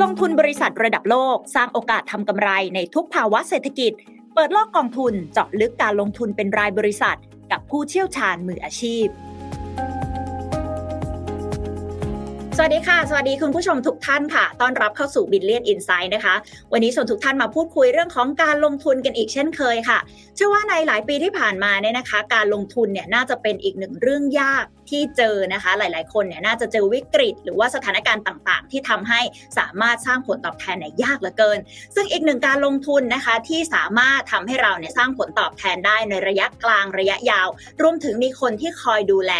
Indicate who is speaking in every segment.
Speaker 1: ลงทุนบริษัทระดับโลก สร้างโอกาสทำกำไรในทุกภาวะเศรษฐกิจ เปิดโลกกองทุนเจาะลึกการลงทุนเป็นรายบริษัท กับผู้เชี่ยวชาญมืออาชีพ วัสดีค่ะ สวัสดีคุณผู้ชมทุกท่านค่ะ ต้อนรับเข้าสู่บิลเลียนอินไซด์นะคะ วันนี้ชวนทุกท่านมาพูดคุยเรื่องของการลงทุนกันอีกเช่นเคยค่ะ เชื่อว่าในหลายปีที่ผ่านมาเนี่ยนะคะ การลงทุนเนี่ยน่าจะเป็นอีกหนึ่งเรื่องยากที่เจอนะคะ หลาย ๆ คนเนี่ยน่าจะเจอวิกฤต หรือว่าสถานการณ์ต่างๆ ที่ทำให้สามารถสร้างผลตอบแทนเนี่ยยากเหลือเกิน ซึ่งอีกหนึ่งการลงทุนนะคะที่สามารถทำให้เราเนี่ยสร้างผลตอบแทนได้ในระยะกลางระยะยาว รวมถึงมีคนที่คอยดูแล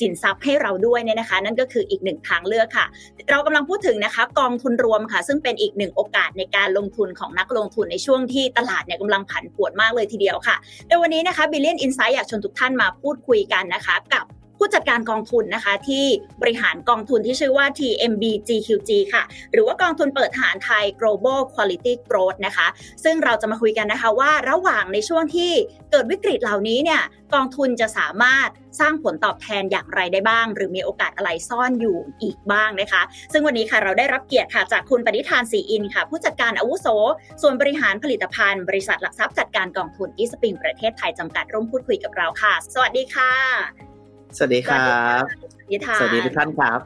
Speaker 1: สินทรัพย์ให้เราด้วยเนี่ยนะคะ นั่นก็คืออีกหนึ่งทางเลือกค่ะ เรากำลังพูดถึงนะคะกองทุนรวมค่ะ ซึ่งเป็นอีกหนึ่งโอกาสในการลงทุนของนักลงทุนในช่วงที่ตลาดเนี่ยกำลังผันผวนมากเลยทีเดียวค่ะในวันนี้นะคะบิลเลียนอินไซต์อยากชวนทุกท่านมาพูดคุยกันนะคะ กับ ผู้จัดการกองทุนนะคะที่บริหารกองทุนที่ชื่อว่า TMB GQG ค่ะ หรือว่ากองทุนเปิดฐานไทย Global Quality Growth นะคะ ซึ่งเราจะมาคุยกันนะคะว่าระหว่างในช่วงที่เกิดวิกฤตเหล่านี้เนี่ยกองทุนจะสามารถสร้างผลตอบแทนอย่างไรได้บ้าง หรือมีโอกาสอะไรซ่อนอยู่อีกบ้างนะคะ ซึ่งวันนี้ค่ะเราได้รับเกียรติค่ะจากคุณปณิธานสีอินค่ะ ผู้จัดการอาวุโส ส่วนบริหารผลิตภัณฑ์ บริษัทหลักทรัพย์จัดการกองทุนอีสปริงประเทศไทยจำกัดร่วมพูดคุยกับเราค่ะ สวัสดีค่ะ
Speaker 2: สวัสดีครับสวัสดีทุกท่านครับ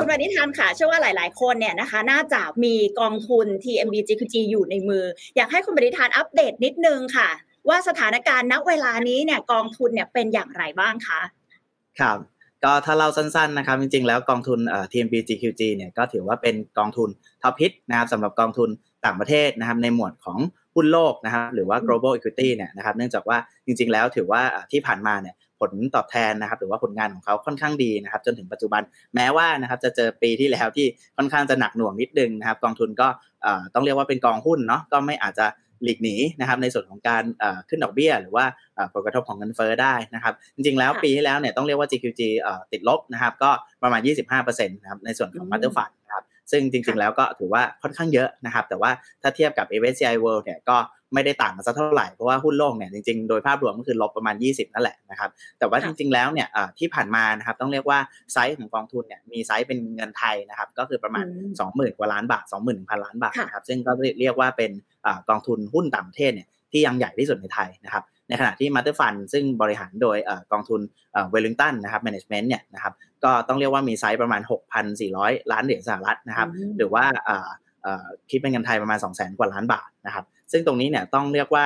Speaker 1: คุณวานิทานค่ะเชื่อว่าหลาย ๆ คนเนี่ยนะคะ น่าจะมีกองทุน TMB GQG อยู่ในมือ อยากให้คุณบริธานอัปเดตนิดนึงค่ะ ว่าสถานการณ์ณเวลานี้เนี่ยกองทุนเนี่ยเป็นอย่างไรบ้างคะ
Speaker 2: ครับก็ถ้าเราสั้น ๆ นะครับ จริง ๆ แล้วกองทุนเอ่อ TMB GQG เนี่ยก็ถือว่าเป็นกองทุนท็อปฮิตนะครับสำหรับกองทุนต่างประเทศนะครับในหมวดของหุ้นโลกนะครับหรือว่า global equity เนี่ยนะครับเนื่องจากว่าจริง ๆ แล้วถือว่าที่ผ่านมาเนี่ย ผลตอบแทนนะครับ หรือว่าผลงานของเขาค่อนข้างดีนะครับ จนถึงปัจจุบันแม้ว่านะครับจะเจอปีที่แล้วที่ค่อนข้างจะหนักหน่วงนิดนึงนะครับ กองทุนก็ต้องเรียกว่าเป็นกองหุ้นเนาะก็ไม่อาจจะหลีกหนีนะครับในส่วนของการขึ้นดอกเบี้ย หรือว่าผลกระทบของเงินเฟ้อได้นะครับ จริงๆแล้วปีที่แล้วเนี่ยต้องเรียกว่า GQG ติดลบนะครับ ก็ประมาณ 25%นะครับในส่วนของ m ต t ร์ฟันนะครับ ซึ่งจริงๆแล้วก็ถือว่าค่อนข้างเยอะนะครับ แต่ว่าถ้าเทียบกับ MSCI World เนี่ยก็ไม่ได้ต่างกันสักเท่าไหร่ เพราะว่าหุ้นโลกเนี่ยจริงๆ โดยภาพรวมก็คือลบประมาณ 20 นั่นแหละนะครับ แต่ว่าจริงๆ แล้วเนี่ยที่ผ่านมานะครับต้องเรียกว่าไซส์ของกองทุนเนี่ยมีไซส์เป็นเงินไทยนะครับก็คือประมาณ 20,000 กว่าล้านบาท 21,000 ล้านบาทนะครับซึ่งก็เรียกว่าเป็นกองทุนหุ้นต่างประเทศเนี่ยที่ยังใหญ่ที่สุดในไทยนะครับ ในขณะที่ master fund ซึ่งบริหารโดยกองทุนเวลลิงตันนะครับ Management เนี่ยนะครับก็ต้องเรียกว่ามีไซส์ประมาณ 6,400 ล้านเหรียญสหรัฐนะครับหรือว่าคิดเป็นเงินไทยประมาณ 2 0 0 0 0 0กว่าล้านบาทนะครับซึ่งตรงนี้เนี่ยต้องเรียกว่า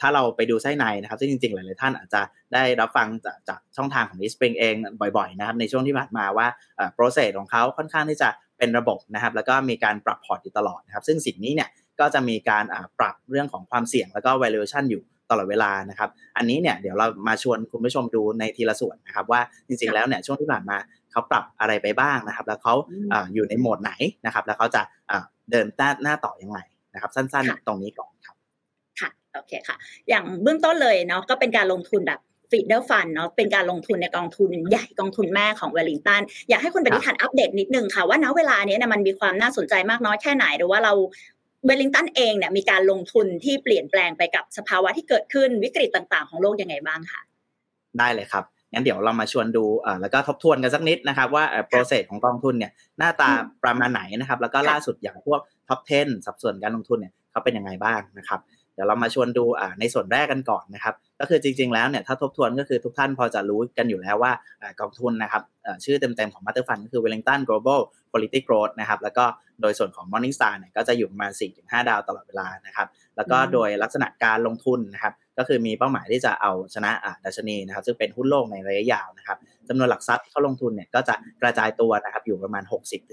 Speaker 2: ถ้าเราไปดูไส้ในนะครับซึ่งจริงๆ หลายๆท่านอาจจะได้รับฟังจากช่องทางของ e s p r i n g เองบ่อยๆนะครับในช่วงที่ผ่านมาว่า process ของเขาค่อนข้างที่จะเป็นระบบนะครับแล้วก็มีการปรับพอร์ตอยู่ตลอดนะครับซึ่งสิ่งนี้เนี่ยก็จะมีการปรับเรื่องของความเสี่ยงแล้วก็ valuation อยู่ ตลอดเวลานะครับ อันนี้เนี่ยเดี๋ยวเรามาชวนคุณผู้ชมดูในทีละส่วนนะครับ ว่าจริงๆแล้วเนี่ยช่วงที่ผ่านมาเขาปรับอะไรไปบ้างนะครับ แล้วเขาอยู่ในโหมดไหนนะครับ แล้วเขาจะเดินหน้าต่อยังไงนะครับ สั้นๆ ตรงนี้ก่อนครับ
Speaker 1: ค่ะโอเคค่ะ อย่างเบื้องต้นเลยเนาะก็เป็นการลงทุนแบบ feeder fund เนาะเป็นการลงทุนในกองทุนใหญ่กองทุนแม่ของเวลลิงตันอยากให้คุณปฏิทันอัปเดตนิดนึงค่ะ ว่าณเวลานี้นะมันมีความน่าสนใจมากน้อยแค่ไหนหรือว่าเรา เวลลิงตันเองเนี่ยมีการลงทุนที่เปลี่ยนแปลงไปกับสภาวะที่เกิดขึ้นวิกฤตต่าง ๆ ของโลกยังไงบ้างคะ
Speaker 2: ได้เลยครับงั้นเดี๋ยวเรามาชวนดูอ่าแล้วก็ทบทวนกันสักนิดนะครับว่าโปรเซสของกองทุนเนี่ยหน้าตาประมาณไหนนะครับ แล้วก็ล่าสุดอย่างพวกท็อป 10 สัดส่วนการลงทุนเนี่ยเขาเป็นยังไงบ้างนะครับ เดี๋ยวเรามาชวนดูอ่าในส่วนแรกกันก่อนนะครับ ก็คือจริง ๆแล้วเนี่ยถ้าทบทวนก็คือทุกท่านพอจะรู้กันอยู่แล้วว่ากองทุนนะครับชื่อเต็มๆของ Matter Fund ก็คือ Wellington Global Quality Growth นะครับแล้วก็โดยส่วนของ Morningstar เนี่ยก็จะอยู่ประมาณ4-5 ดาวตลอดเวลานะครับแล้วก็โดยลักษณะการลงทุนนะครับก็คือมีเป้าหมายที่จะเอาชนะดัชนีนะครับซึ่งเป็นหุ้นโลกในระยะยาวนะครับจำนวนหลักทรัพย์ที่เขาลงทุนเนี่ยก็จะกระจายตัวนะครับอยู่ประมาณ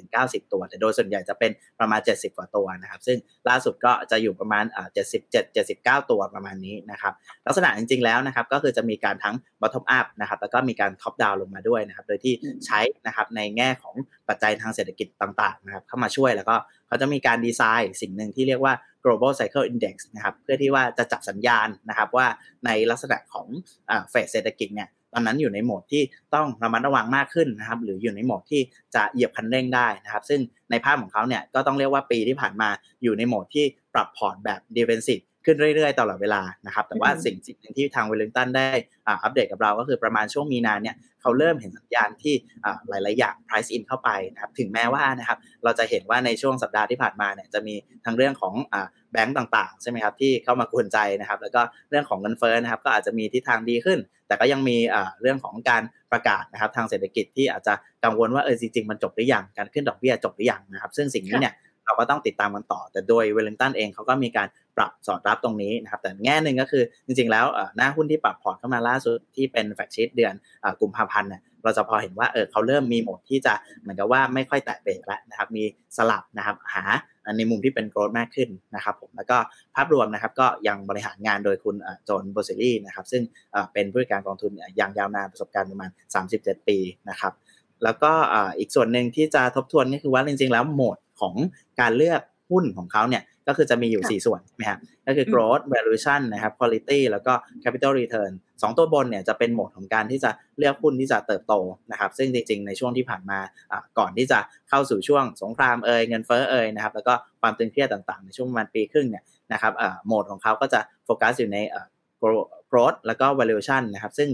Speaker 2: 60-90 ตัว แต่โดยส่วนใหญ่จะเป็นประมาณ 70 กว่าตัวนะครับซึ่งล่าสุดก็จะอยู่ประมาณ 77 79 ตัวประมาณนี้นะครับลักษณะจริงๆ แล้วนะครับก็คือจะมีการทั้ง bottom up นะครับแล้วก็มีการ top down ลงมาด้วยนะครับโดยที่ใช้นะครับในแง่ของปัจจัยทางเศรษฐกิจต่างๆนะครับเข้ามาช่วยแล้วก็เขาจะมีการดีไซน์สิ่งหนึ่งที่เรียกว่า global cycle index นะครับเพื่อที่ว่าจะจับสัญญาณนะครับว่าในลักษณะของเฟสเศรษฐกิจเนี่ยตอนนั้นอยู่ในโหมดที่ต้องระมัดระวังมากขึ้นนะครับหรืออยู่ในโหมดที่จะเหยียบคันเร่งได้นะครับซึ่งในภาพของเขาเนี่ยก็ต้องเรียกว่าปีที่ผ่านมาอยู่ในโหมดที่ปรับพอร์ตแบบ defensive ขึ้นเรื่อยๆตลอดเวลานะครับ แต่ว่าสิ่งสิ่งหนึ่งที่ทางเวลลิงตันได้อัปเดตกับเราก็คือประมาณช่วงมีนาเนี่ยเขาเริ่มเห็นสัญญาณที่หลายๆอย่าง price in เข้าไปนะครับ ถึงแม้ว่านะครับเราจะเห็นว่าในช่วงสัปดาห์ที่ผ่านมาเนี่ยจะมีทั้งเรื่องของแบงก์ต่างๆ ใช่ไหมครับที่เข้ามากวนใจนะครับ แล้วก็เรื่องของเงินเฟ้อนะครับ ก็อาจจะมีทิศทางดีขึ้น แต่ก็ยังมีเรื่องของการประกาศนะครับ ทางเศรษฐกิจที่อาจจะกังวลว่าเออจริงๆมันจบหรือยังการขึ้นดอกเบี้ยจบหรือยังนะครับ ซึ่งสิ่งนี้เนี่ย เราก็ต้องติดตามกันต่อ แต่โดยเวลลิงตันเองเขาก็มีการปรับสอดรับตรงนี้นะครับ แต่แง่หนึ่งก็คือจริงๆ แล้วหน้าหุ้นที่ปรับพอร์ตเข้ามาล่าสุดที่เป็นแฟกชิตเดือนกุมภาพันธ์เนี่ยเราจะพอเห็นว่าเออเขาเริ่มมีโหมดที่จะเหมือนกับว่าไม่ค่อยแตะเบรกแล้วนะครับ มีสลับนะครับหาในมุมที่เป็นโกรดมากขึ้นนะครับผมแล้วก็ภาพรวมนะครับก็ยังบริหารงานโดยคุณโจนโบเซลี่นะครับซึ่งเป็นผู้จัดการกองทุนอย่างยาวนานประสบการณ์ประมาณ 37 ปีนะครับแล้วก็อีกส่วนหนึ่งที่จะทบทวนก็คือว่าจริงๆ แล้วโหมดของ การเลือกหุ้นของเขาเนี่ยก็คือจะมีอยู่ 4 ส่วนใช่ไหมครับก็คือ growth valuation นะครับ quality แล้วก็ capital return 2 ตัวบนเนี่ยจะเป็นโหมดของการที่จะเลือกหุ้นที่จะเติบโตนะครับ ซึ่งจริงๆ ในช่วงที่ผ่านมาก่อนที่จะเข้าสู่ช่วงสงครามเอ่ยเงินเฟ้อเอ่ยนะครับแล้วก็ความตึงเครียดต่างๆ ในช่วงประมาณปีครึ่งเนี่ยนะครับโหมดของเขาก็จะโฟกัสอยู่ใน growth แล้วก็ valuation นะครับซึ่ง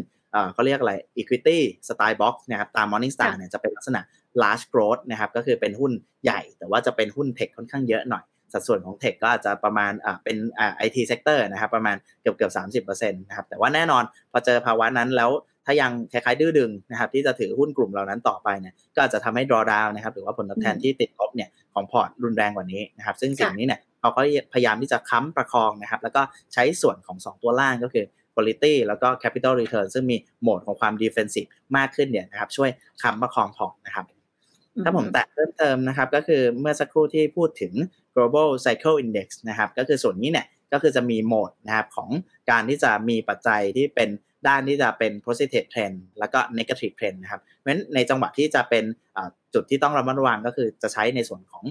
Speaker 2: เขาเรียกอะไร equity style box นะครับตาม Morningstar เนี่ยจะเป็นลักษณะ large growth นะครับก็คือเป็นหุ้นใหญ่ แต่ว่าจะเป็นหุ้นเทคค่อนข้างเยอะหน่อย สัดส่วนของ tech ก็อาจจะประมาณอ่าเป็นอ่า IT sector นะครับประมาณเกือบเกือบสามสิบเปอร์เซ็นต์นะครับแต่ว่าแน่นอนพอเจอภาวะนั้นแล้วถ้ายังคล้ายๆดื้อดึงนะครับที่จะถือหุ้นกลุ่มเหล่านั้นต่อไปเนี่ยก็อาจจะทำให้ drawdown นะครับหรือว่าผลตอบแทนที่ติดลบเนี่ยของพอร์ตรุนแรงกว่านี้นะครับซึ่งสิ่งนี้เนี่ยเขาก็พยายามที่จะค้ำประคองนะครับแล้วก็ใช้ส่วนของ 2 ตัวล่างก็คือ quality แล้วก็ capital return ซึ่งมีโหมดของความ defensive มากขึ้นเนี่ยนะครับช่วยค้ำประคองพอร์ตนะครับถ้าผมแตะเพิ่มเติมนะครับก็คือเมื่อสักครู่ที่พูดถึง global cycle index นะครับก็คือส่วนนี้เนี่ยก็คือจะมีโหมดนะครับของการที่จะมีปัจจัยที่เป็นด้านที่จะเป็น positive trend แล้วก็ negative trend นะครับเพราะฉะนั้นในจังหวะที่จะเป็น จุดที่ต้องระมัดระวังก็คือจะใช้ในส่วนของ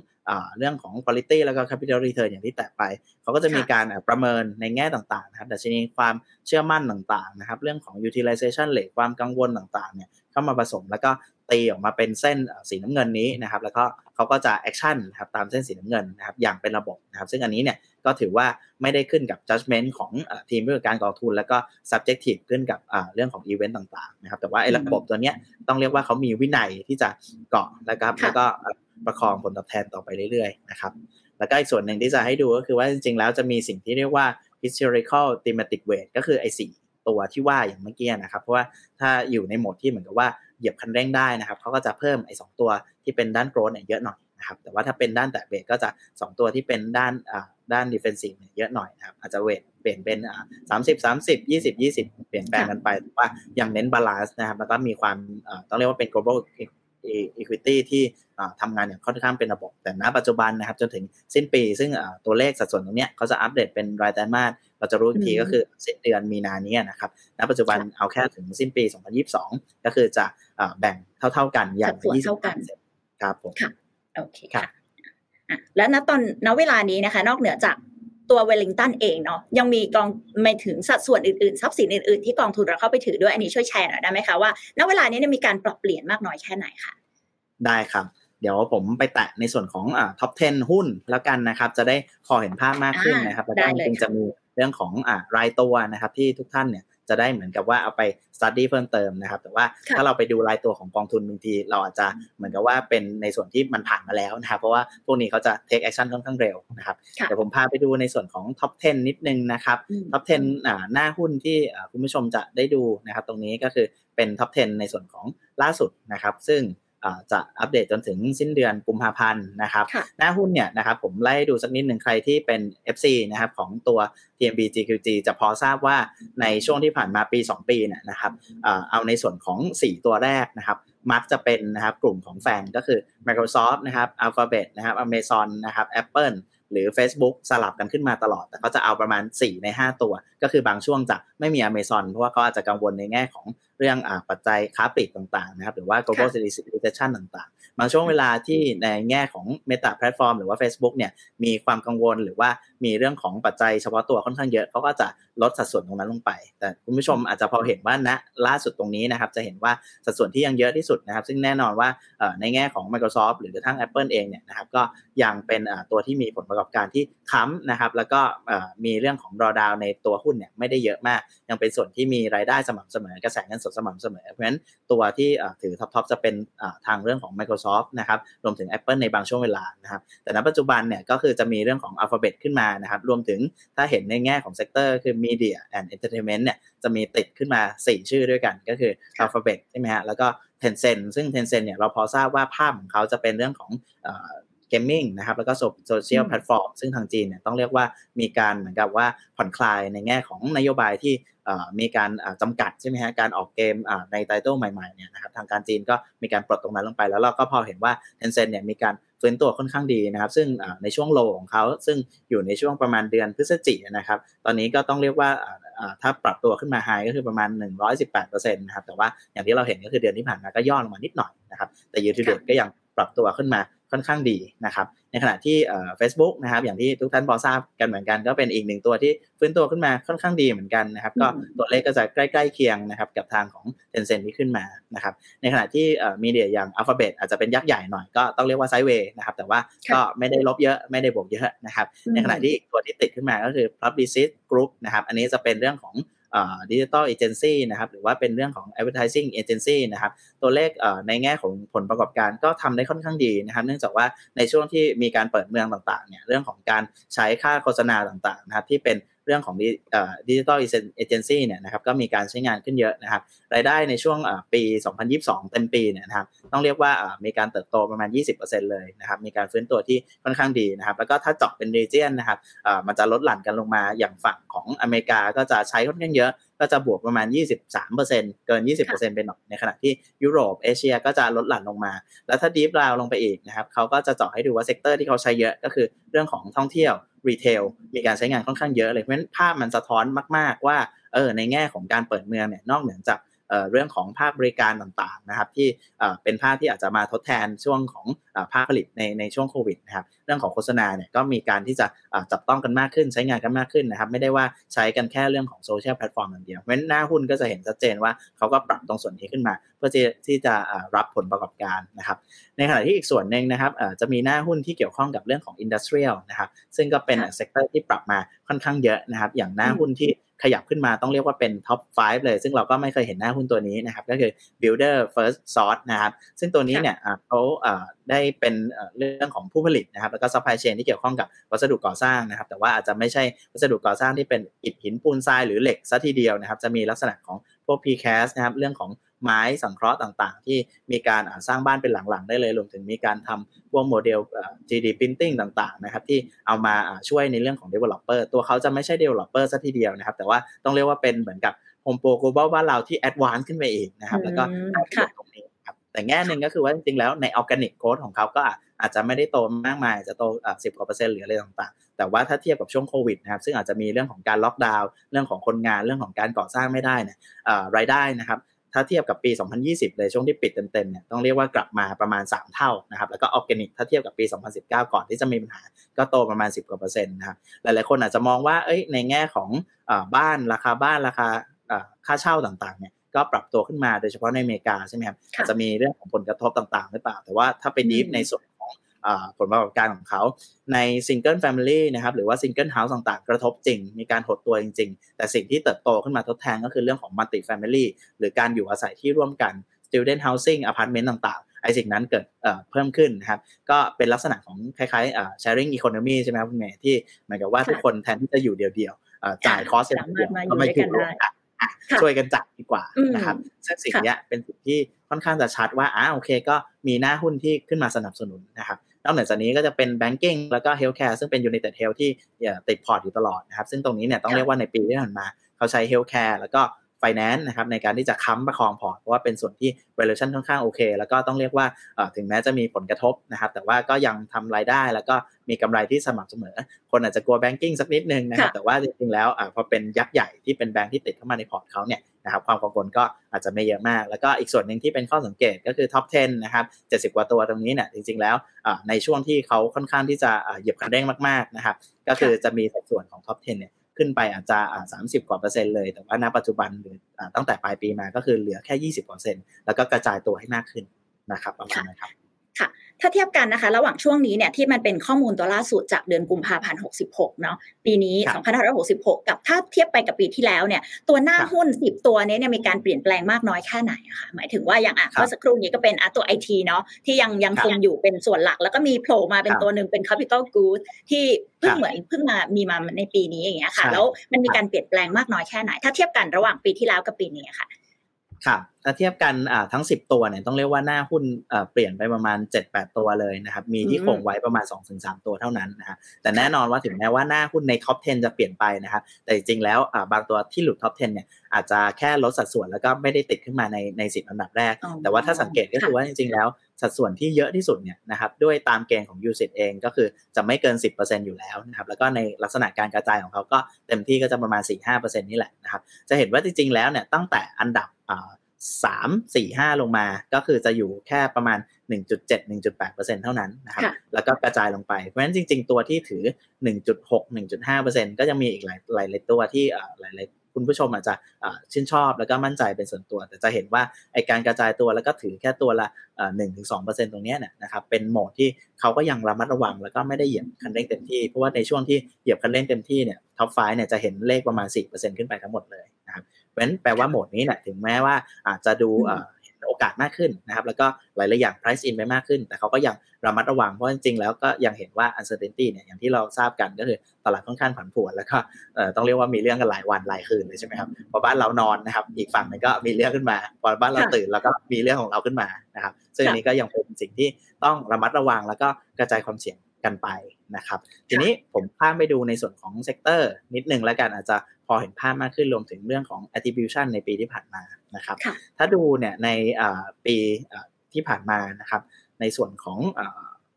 Speaker 2: เรื่องของ quality แล้วก็ capital return อย่างที่แตะไป เขาก็จะมีการประเมินในแง่ต่างๆนะครับแต่ชนิดความเชื่อมั่นต่างๆนะครับ เรื่องของ utilization rate ความกังวลต่างๆเนี่ยเข้ามาผสมแล้วก็ ตีออกมาเป็นเส้นสีน้ำเงินนี้นะครับแล้วก็เขาก็จะ action นะครับตามเส้นสีน้ำเงินนะครับอย่างเป็นระบบนะครับซึ่งอันนี้เนี่ยก็ถือว่าไม่ได้ขึ้นกับ judgment ของทีมผู้จัดการกองทุน แล้วก็ subjective ขึ้นกับเรื่องของอีเวนต์ต่างๆนะครับแต่ว่าไอ้ระบบตัวเนี้ยต้องเรียกว่าเขามีวินัยที่จะเกาะนะครับแล้วก็ประคองผลตอบแทนต่อไปเรื่อยๆนะครับแล้วก็อีกส่วนหนึ่งที่จะให้ดูก็คือว่าจริงๆแล้วจะมีสิ่งที่เรียกว่า historical thematic weight ก็คือไอ้สี่ตัวที่ว่าอย่างเมื่อกี้นะครับ เพราะว่าถ้าอยู่ในโหมดที่เหมือนกับว่า เหยียบคันเร่งได้นะครับเขาก็จะเพิ่มไอ้สองตัวที่เป็นด้าน growth เนี่ยเยอะหน่อยนะครับแต่ว่าถ้าเป็นด้านแตะเบรกก็จะ 2 ตัวที่เป็นด้านด้าน defensive เนี่ยเยอะหน่อยนะครับอาจจะ weight เปลี่ยนเป็นสามสิบสามสิบยี่สิบยี่สิบเปลี่ยนแปลงกันไปแต่ว่ายังเน้น balance นะครับแล้วก็มีความต้องเรียกว่าเป็น global equity ที่ทำงานอย่างค่อนข้างเป็นระบบ แต่ณปัจจุบันนะครับจนถึงสิ้นปี ซึ่งตัวเลขสัดส่วนตรงนี้เขาจะอัปเดตเป็นรายไตรมาสเราจะรู้อีกทีก็คือสิ้นเดือนมีนานี้นะครับณปัจจุบันเอาแค่ถึงสิ้นปี 2022 ก็คือจะแบ่งเท่า ๆกันอย่าง
Speaker 1: ยี่สิบ
Speaker 2: ครับผม
Speaker 1: ค่ะโอเคค่ะและณตอนณเวลานี้นะคะ นอกเหนือจาก ตัวเวลลิงตันเองเนาะยังมีกองไม่ถึงสัดส่วนอื่นๆทรัพย์สินอื่นๆที่กองทุนเราเข้าไปถือด้วยอันนี้ช่วยแชร์หน่อยได้ไหมคะว่าณเวลานี้มีการปรับเปลี่ยนมากน้อยแค่ไหนคะ
Speaker 2: ได้ครับ เดี๋ยวผมไปแตะในส่วนของอ่า top 10 หุ้นแล้วกันนะครับ จะได้พอเห็นภาพมากขึ้นนะครับแล้วก็จริงจะมีเรื่องของอ่ารายตัวนะครับที่ทุกท่านเนี่ย จะได้เหมือนกับว่าเอาไป study เพิ่มเติมนะครับ แต่ว่าถ้าเราไปดูรายตัวของกองทุนบางที เราอาจจะเหมือนกับว่าเป็นในส่วนที่มันผ่านมาแล้วนะครับ เพราะว่าพวกนี้เขาจะ take action ค่อนข้างเร็วนะครับเดี๋ยวผมพาไปดูในส่วนของ top 10 นิดนึงนะครับ top 10อ่าหน้าหุ้นที่คุณผู้ชมจะได้ดูนะครับ ตรงนี้ก็คือเป็นท็อป 10 ในส่วนของล่าสุดนะครับ ซึ่ง จะอัปเดตจนถึงสิ้นเดือนกุมภาพันธ์นะครับ หน้าหุ้นเนี่ยนะครับผมไล่ดูสักนิดหนึ่งใครที่เป็น FC นะครับของตัว TMB GQG จะพอทราบว่าในช่วงที่ผ่านมาปี 2 ปีเนี่ยนะครับเอาในส่วนของ 4 ตัวแรกนะครับมักจะเป็นนะครับกลุ่มของแฟนก็คือ Microsoft นะครับ Alphabet นะครับ Amazon นะครับ Apple หรือ Facebook สลับกันขึ้นมาตลอด แต่เขาจะเอาประมาณ 4 ใน 5 ตัว ก็คือบางช่วงจะไม่มี Amazon เพราะว่าเขาอาจจะกังวลในแง่ของเรื่องอปัจจัยค้าปลีกต่างๆนะครับหรือว่า global recession ต่างๆบางช่วงเวลาที่ในแง่ของ Meta Platform หรือว่า Facebook เนี่ยมีความกังวลหรือว่ามีเรื่องของปัจจัยเฉพาะตัวค่อนข้างเยอะเขาก็จะลดสัดส่วนตรงนั้นลงไป แต่คุณผู้ชมอาจจะพอเห็นว่าณล่าสุดตรงนี้นะครับจะเห็นว่าสัดส่วนที่ยังเยอะที่สุดนะครับ ซึ่งแน่นอนว่าในแง่ของ Microsoft หรือกระทั่ง Apple เองเนี่ยนะครับก็ยังเป็นตัวที่มีผลประกอบการที่ค้ำนะครับแล้วก็มีเรื่องของ drawdown ในตัวหุ้นเนี่ยไม่ได้เยอะมาก ยังเป็นส่วนที่มีรายได้สม่ำเสมอกระแสเงินสดสม่ำเสมอ เพราะฉะนั้นตัวที่ถือ top ๆจะเป็นทางเรื่องของ Microsoft นะครับ รวมถึง Apple ในบางช่วงเวลานะครับ แต่ณปัจจุบันเนี่ยก็คือจะมีเรื่องของ Alphabet ขึ้นมานะครับ รวมถึงถ้าเห็นในแง่ของ sector คือ Media and Entertainment เนี่ยจะมีติดขึ้นมา 4 ชื่อด้วยกันก็คือ Alphabet ใช่ไหมฮะแล้วก็ Tencent ซึ่ง Tencent เนี่ยเราพอทราบว่าภาพของเขาจะเป็นเรื่องของgaming นะครับแล้วก็ social platform ซึ่งทางจีนเนี่ยต้องเรียกว่ามีการเหมือนกับว่าผ่อนคลายในแง่ของนโยบายที่ มีการจำกัดใช่ไหมฮะการออกเกมใน title ใหม่ๆเนี่ยนะครับทางการจีนก็มีการปลดตรงนั้นลงไป แล้วเราก็พอเห็นว่า Tencent เนี่ยมีการฟื้นตัวค่อนข้างดีนะครับ ซึ่งในช่วง low ของเขาซึ่งอยู่ในช่วงประมาณเดือนพฤศจิกายนนะครับ ตอนนี้ก็ต้องเรียกว่าถ้าปรับตัวขึ้นมา high ก็คือประมาณ 118%นะครับแต่ว่าอย่างที่เราเห็นก็คือเดือนที่ผ่านมาก็ย่อลงมานิดหน่อยนะครับแต่ยูทูบก็ยังปรับตัวขึ้นมา ค่อนข้างดีนะครับ ในขณะที่เฟซบุ๊กนะครับ อย่างที่ทุกท่านพอทราบกันเหมือนกัน ก็เป็นอีกหนึ่งตัวที่ฟื้นตัวขึ้นมาค่อนข้างดีเหมือนกันนะครับ ก็ตัวเลขก็จะใกล้ๆเคียงนะครับกับทางของ t e n c e n t ที่ขึ้นมานะครับ ในขณะที่มีเดียอย่าง Alphabet อาจจะเป็นยักษ์ใหญ่หน่อยก็ต้องเรียกว่าไซด์เวย์นะครับ แต่ว่าก็ไม่ได้ลบเยอะไม่ได้บวกเยอะนะครับ ในขณะที่อีกตัวที่ติดขึ้นมาก็คือ Publicis Group นะครับ อันนี้จะเป็นเรื่องของ ดิจิทัลเอเจนซี่นะครับหรือว่าเป็นเรื่องของ advertising agency นะครับตัวเลขในแง่ของผลประกอบการก็ทำได้ค่อนข้างดีนะครับเนื่องจากว่าในช่วงที่มีการเปิดเมืองต่างๆเนี่ยเรื่องของการใช้ค่าโฆษณาต่างๆนะครับที่เป็น เรื่องของ digital agency เนี่ยนะครับก็มีการใช้งานขึ้นเยอะนะครับรายได้ในช่วงปี 2022 เต็มปีเนี่ยนะครับต้องเรียกว่ามีการเติบโตประมาณ 20%เลยนะครับมีการฟื้นตัวที่ค่อนข้างดีนะครับแล้วก็ถ้าเจาะเป็น region นะครับมันจะลดหลั่นกันลงมาอย่างฝั่งของอเมริกาก็จะใช้ค่อนข้างเยอะก็จะบวกประมาณ 23%เกิน 20%เป็นหน่อยในขณะที่ยุโรปเอเชียก็จะลดหลั่นลงมา แล้วถ้า deep down ลงไปอีกนะครับเขาก็จะเจาะให้ดูว่า sector ที่เขาใช้เยอะก็คือเรื่องของท่องเที่ยว retail มีการใช้งานค่อนข้างเยอะเลยเพราะฉะนั้นภาพมันสะท้อนมาก ๆ ว่าเออในแง่ของการเปิดเมืองเนี่ยนอกเหนือจากเรื่องของภาคบริการต่างๆนะครับที่เป็นภาคที่อาจจะมาทดแทนช่วงของภาคผลิตในในช่วงโควิดนะครับเรื่องของโฆษณาเนี่ยก็มีการที่จะจับต้องกันมากขึ้น ใช้งานกันมากขึ้นนะครับไม่ได้ว่าใช้กันแค่เรื่องของ social platform อย่างเดียวเพราะฉะนั้นหน้าหุ้นก็จะเห็นชัดเจนว่าเขาก็ปรับตรงส่วนนี้ขึ้นมา เพื่อที่จะรับผลประกอบการนะครับ ในขณะที่อีกส่วนหนึ่งนะครับจะมีหน้าหุ้นที่เกี่ยวข้องกับเรื่องของ industrial นะครับ ซึ่งก็เป็น sector ที่ปรับมาค่อนข้างเยอะนะครับ อย่างหน้าหุ้นที่ขยับขึ้นมาต้องเรียกว่าเป็น top 5 เลย ซึ่งเราก็ไม่เคยเห็นหน้าหุ้นตัวนี้นะครับ ก็คือ Builders FirstSource นะครับ ซึ่งตัวนี้เนี่ยเขาได้เป็นเรื่องของผู้ผลิตนะครับ แล้วก็ supply chain ที่เกี่ยวข้องกับวัสดุก่อสร้างนะครับ แต่ว่าอาจจะไม่ใช่วัสดุก่อสร้างที่เป็นอิฐหินปูนทรายหรือเหล็กซะทีเดียวนะครับ จะมีลักษณะของพวก precast นะครับ เรื่องของ ไม้สังเคราะห์ต่างๆ ที่มีการสร้างบ้านเป็นหลังๆ ได้เลยรวมถึงมีการทำพวกโมเดล 3D printing ต่างๆนะครับที่เอามาช่วยในเรื่องของ developer ตัวเขาจะไม่ใช่ developer ซะทีเดียวนะครับ แต่ว่าต้องเรียกว่าเป็นเหมือนกับ HomePro Global บ้านเราที่ advance ขึ้นไปอีกนะครับ แล้วก็ตรงนี้ครับแต่แง่หนึ่งก็คือว่าจริงๆแล้วใน organic growth ของเขาก็อาจจะไม่ได้โตมากมายจะโตสิบกว่าเปอร์เซ็นต์หรืออะไรต่างๆ แต่ว่าถ้าเทียบกับช่วงโควิดนะครับซึ่งอาจจะมีเรื่องของการล็อกดาวน์เรื่องของคนงานเรื่องของการก่อสร้างไม่ได้เนี่ยรายได้นะครับ ถ้าเทียบกับปี 2020 เลยช่วงที่ปิดเต็มๆเนี่ยต้องเรียกว่ากลับมาประมาณ 3 เท่านะครับแล้วก็ออร์แกนิกถ้าเทียบกับปี 2019 ก่อนที่จะมีปัญหา ก็โตประมาณ 10กว่าเปอร์เซ็นต์นะครับหลายๆคนอาจจะมองว่าเอ้ยในแง่ของบ้านราคาบ้านราคาค่าเช่าต่างๆเนี่ยก็ปรับตัวขึ้นมาโดยเฉพาะในอเมริกาใช่ไหมครับอาจจะมีเรื่องของผลกระทบต่างๆหรือเปล่า แต่ว่าถ้าไป deep ในส่วน ผลประกอบการของเขาใน single family นะครับหรือว่า single house ต่างๆ กระทบจริง มีการหดตัวจริง ๆ แต่สิ่งที่เติบโตขึ้นมาทดแทนก็คือเรื่องของ multi family หรือการอยู่อาศัยที่ร่วมกัน student housing apartment ต่างๆ ไอ้สิ่งนั้นเกิดเพิ่มขึ้นนะครับ ก็เป็นลักษณะของคล้ายๆ sharing economy ใช่ไหมครับคุณเมย์ที่เหมือนกับว่าทุกคนแทนที่จะอยู่เดียวๆจ่าย cost เดียวก็ไม่ถูกช่วยกันจ่ายดีกว่านะครับซึ่งสิ่งนี้เป็นสิ่งที่ค่อนข้างจะชัดว่าอ่าโอเค ก็มีหน้าหุ้นที่ขึ้นมาสนับสนุนนะครับ นอกจากนี้ก็จะเป็น banking แล้วก็ healthcare ซึ่งเป็น United Health ที่ติดพอร์ตอยู่ตลอดนะครับ ซึ่งตรงนี้เนี่ยต้องเรียกว่าในปีที่ผ่านมา เขาใช้ healthcare แล้วก็ finance นะครับในการที่จะค้ำประคองพอร์ตเพราะว่าเป็นส่วนที่ valuation ค่อนข้างโอเค แล้วก็ต้องเรียกว่าถึงแม้จะมีผลกระทบนะครับ แต่ว่าก็ยังทำรายได้แล้วก็มีกำไรที่สม่ำเสมอ คนอาจจะกลัว banking สักนิดนึงนะครับ แต่ว่าจริงๆแล้วอพอเป็นยักษ์ใหญ่ที่เป็นแบงค์ที่ติดเข้ามาในพอร์ตเขาเนี่ย นะครับความกังวลก็อาจจะไม่เยอะมาก แล้วก็อีกส่วนหนึ่งที่เป็นข้อสังเกตก็คือ top 10 นะครับ 70 กว่าตัวตรงนี้เนี่ยจริงๆแล้วในช่วงที่เขาค่อนข้างที่จะเหยียบคันเร่งมากๆนะครับก็คือจะมีสัดส่วนของ top 10 เนี่ยขึ้นไปอาจจะสามสิบกว่าเปอร์เซ็นต์เลย แต่ว่าณปัจจุบันหรือตั้งแต่ปลายปีมาก็คือเหลือแค่ยี่สิบเปอร์เซ็นต์แล้วก็กระจายตัวให้มากขึ้นนะครับประมาณนะครับ
Speaker 1: ค่ะ ถ้าเทียบกันนะคะ ระหว่างช่วงนี้เนี่ยที่มันเป็นข้อมูลตัวล่าสุดจากเดือนกุมภาพันธ์66 เนาะปีนี้ 2566 กับถ้าเทียบไปกับปีที่แล้วเนี่ยตัวหน้าหุ้น 10 ตัวนี้เนี่ยมีการเปลี่ยนแปลงมากน้อยแค่ไหนคะหมายถึงว่าอย่างอะเมื่อสักครู่นี้ก็เป็นอะตัวไอทีเนาะที่ยังยังคงอยู่เป็นส่วนหลัก แล้วก็มีโผล่มาเป็นตัวหนึ่งเป็น capital good ที่เพิ่งเหมือนเพิ่งมามีมาในปีนี้อย่างเงี้ยค่ะ แล้วมันมีการเปลี่ยนแปลงมากน้อยแค่ไหน ถ้าเทียบกันระหว่างปีที่แล้วกับปีนี้ค่ะ
Speaker 2: ครับถ้าเทียบกันทั้ง 10 ตัวเนี่ยต้องเรียกว่าหน้าหุ้นเปลี่ยนไปประมาณ 7-8 ตัวเลยนะครับ มีที่คงไว้ประมาณ 2-3 ตัวเท่านั้นนะฮะแต่แน่นอนว่าถึงแม้ว่าหน้าหุ้นในท็อป 10 จะเปลี่ยนไปนะครับแต่จริงๆแล้วบางตัวที่หลุดท็อป 10 เนี่ยอาจจะแค่ลดสัดส่วนแล้วก็ไม่ได้ติดขึ้นมาในในสิบอันดับแรก แต่ว่าถ้าสังเกตก็คือว่าจริงๆแล้วสัดส่วนที่เยอะที่สุดเนี่ยนะครับด้วยตามเกณฑ์ของ u s เองก็คือจะไม่เกิน 10%อยู่แล้วนะครับแล้วก็ในลักษณะการกระจายของเขาก็เต็มที่ก็จะประมาณ 4-5%นี่แหละนะครับจะเห็นว่าจริงๆแล้วเนี่ยตั้งแต่อันดับสามสี่ห้าลงมาก็คือจะอยู่แค่ประมาณ 1.7 1.8%เท่านั้นนะครับแล้วก็กระจายลงไปเพราะฉะนั้นจริง ๆ ตัวที่ถือ 1.6 1.5%ก็จะมีอีกหลายหลายตัวที่หลายคุณผู้ชมอาจจะชื่นชอบแล้วก็มั่นใจเป็นส่วนตัว แต่จะเห็นว่าไอการกระจายตัวแล้วก็ถือแค่ตัวละหนึ่งถึงสองเปอร์เซ็นต์ตรงนี้เนี่ยนะครับเป็นโหมดที่เขาก็ยังระมัดระวัง แล้วก็ไม่ได้เหยียบคันเร่งเต็มที่เพราะว่าในช่วงที่เหยียบคันเร่งเต็มที่เนี่ย top five เนี่ยจะเห็นเลขประมาณสี่เปอร์เซ็นต์ขึ้นไปทั้งหมดเลยนะครับ เพราะฉะนั้นแปลว่าโหมดนี้เนี่ยถึงแม้ว่าอาจจะดูโอกาสมากขึ้นนะครับ แล้วก็หลายๆอย่าง price in ไปมากขึ้น แต่เขาก็ยังระมัดระวังเพราะจริงๆแล้วก็ยังเห็นว่า uncertainty เนี่ยอย่างที่เราทราบกันก็คือตลาดค่อนข้างผันผวนแล้วก็ต้องเรียกว่ามีเรื่องกันหลายวันหลายคืนเลยใช่ไหมครับพอบ้านเรานอนนะครับ อีกฝั่งนึงก็มีเรื่องขึ้นมาพอบ้านเราตื่นแล้วก็มีเรื่องของเราขึ้นมานะครับซึ่งอันนี้ก็ยังเป็นสิ่งที่ต้องระมัดระวังแล้วก็กระจายความเสี่ยงกันไปนะครับทีนี้ผมข้ามไปดูในส่วนของ sector นิดนึงแล้วกันอาจจะพ อเห็นภาพมากขึ้นรวมถึงเรื่องของ attribution ในปีที่ผ่านมานะครับ ถ้าดูเนี่ยในปีที่ผ่านมานะครับ ในส่วนของ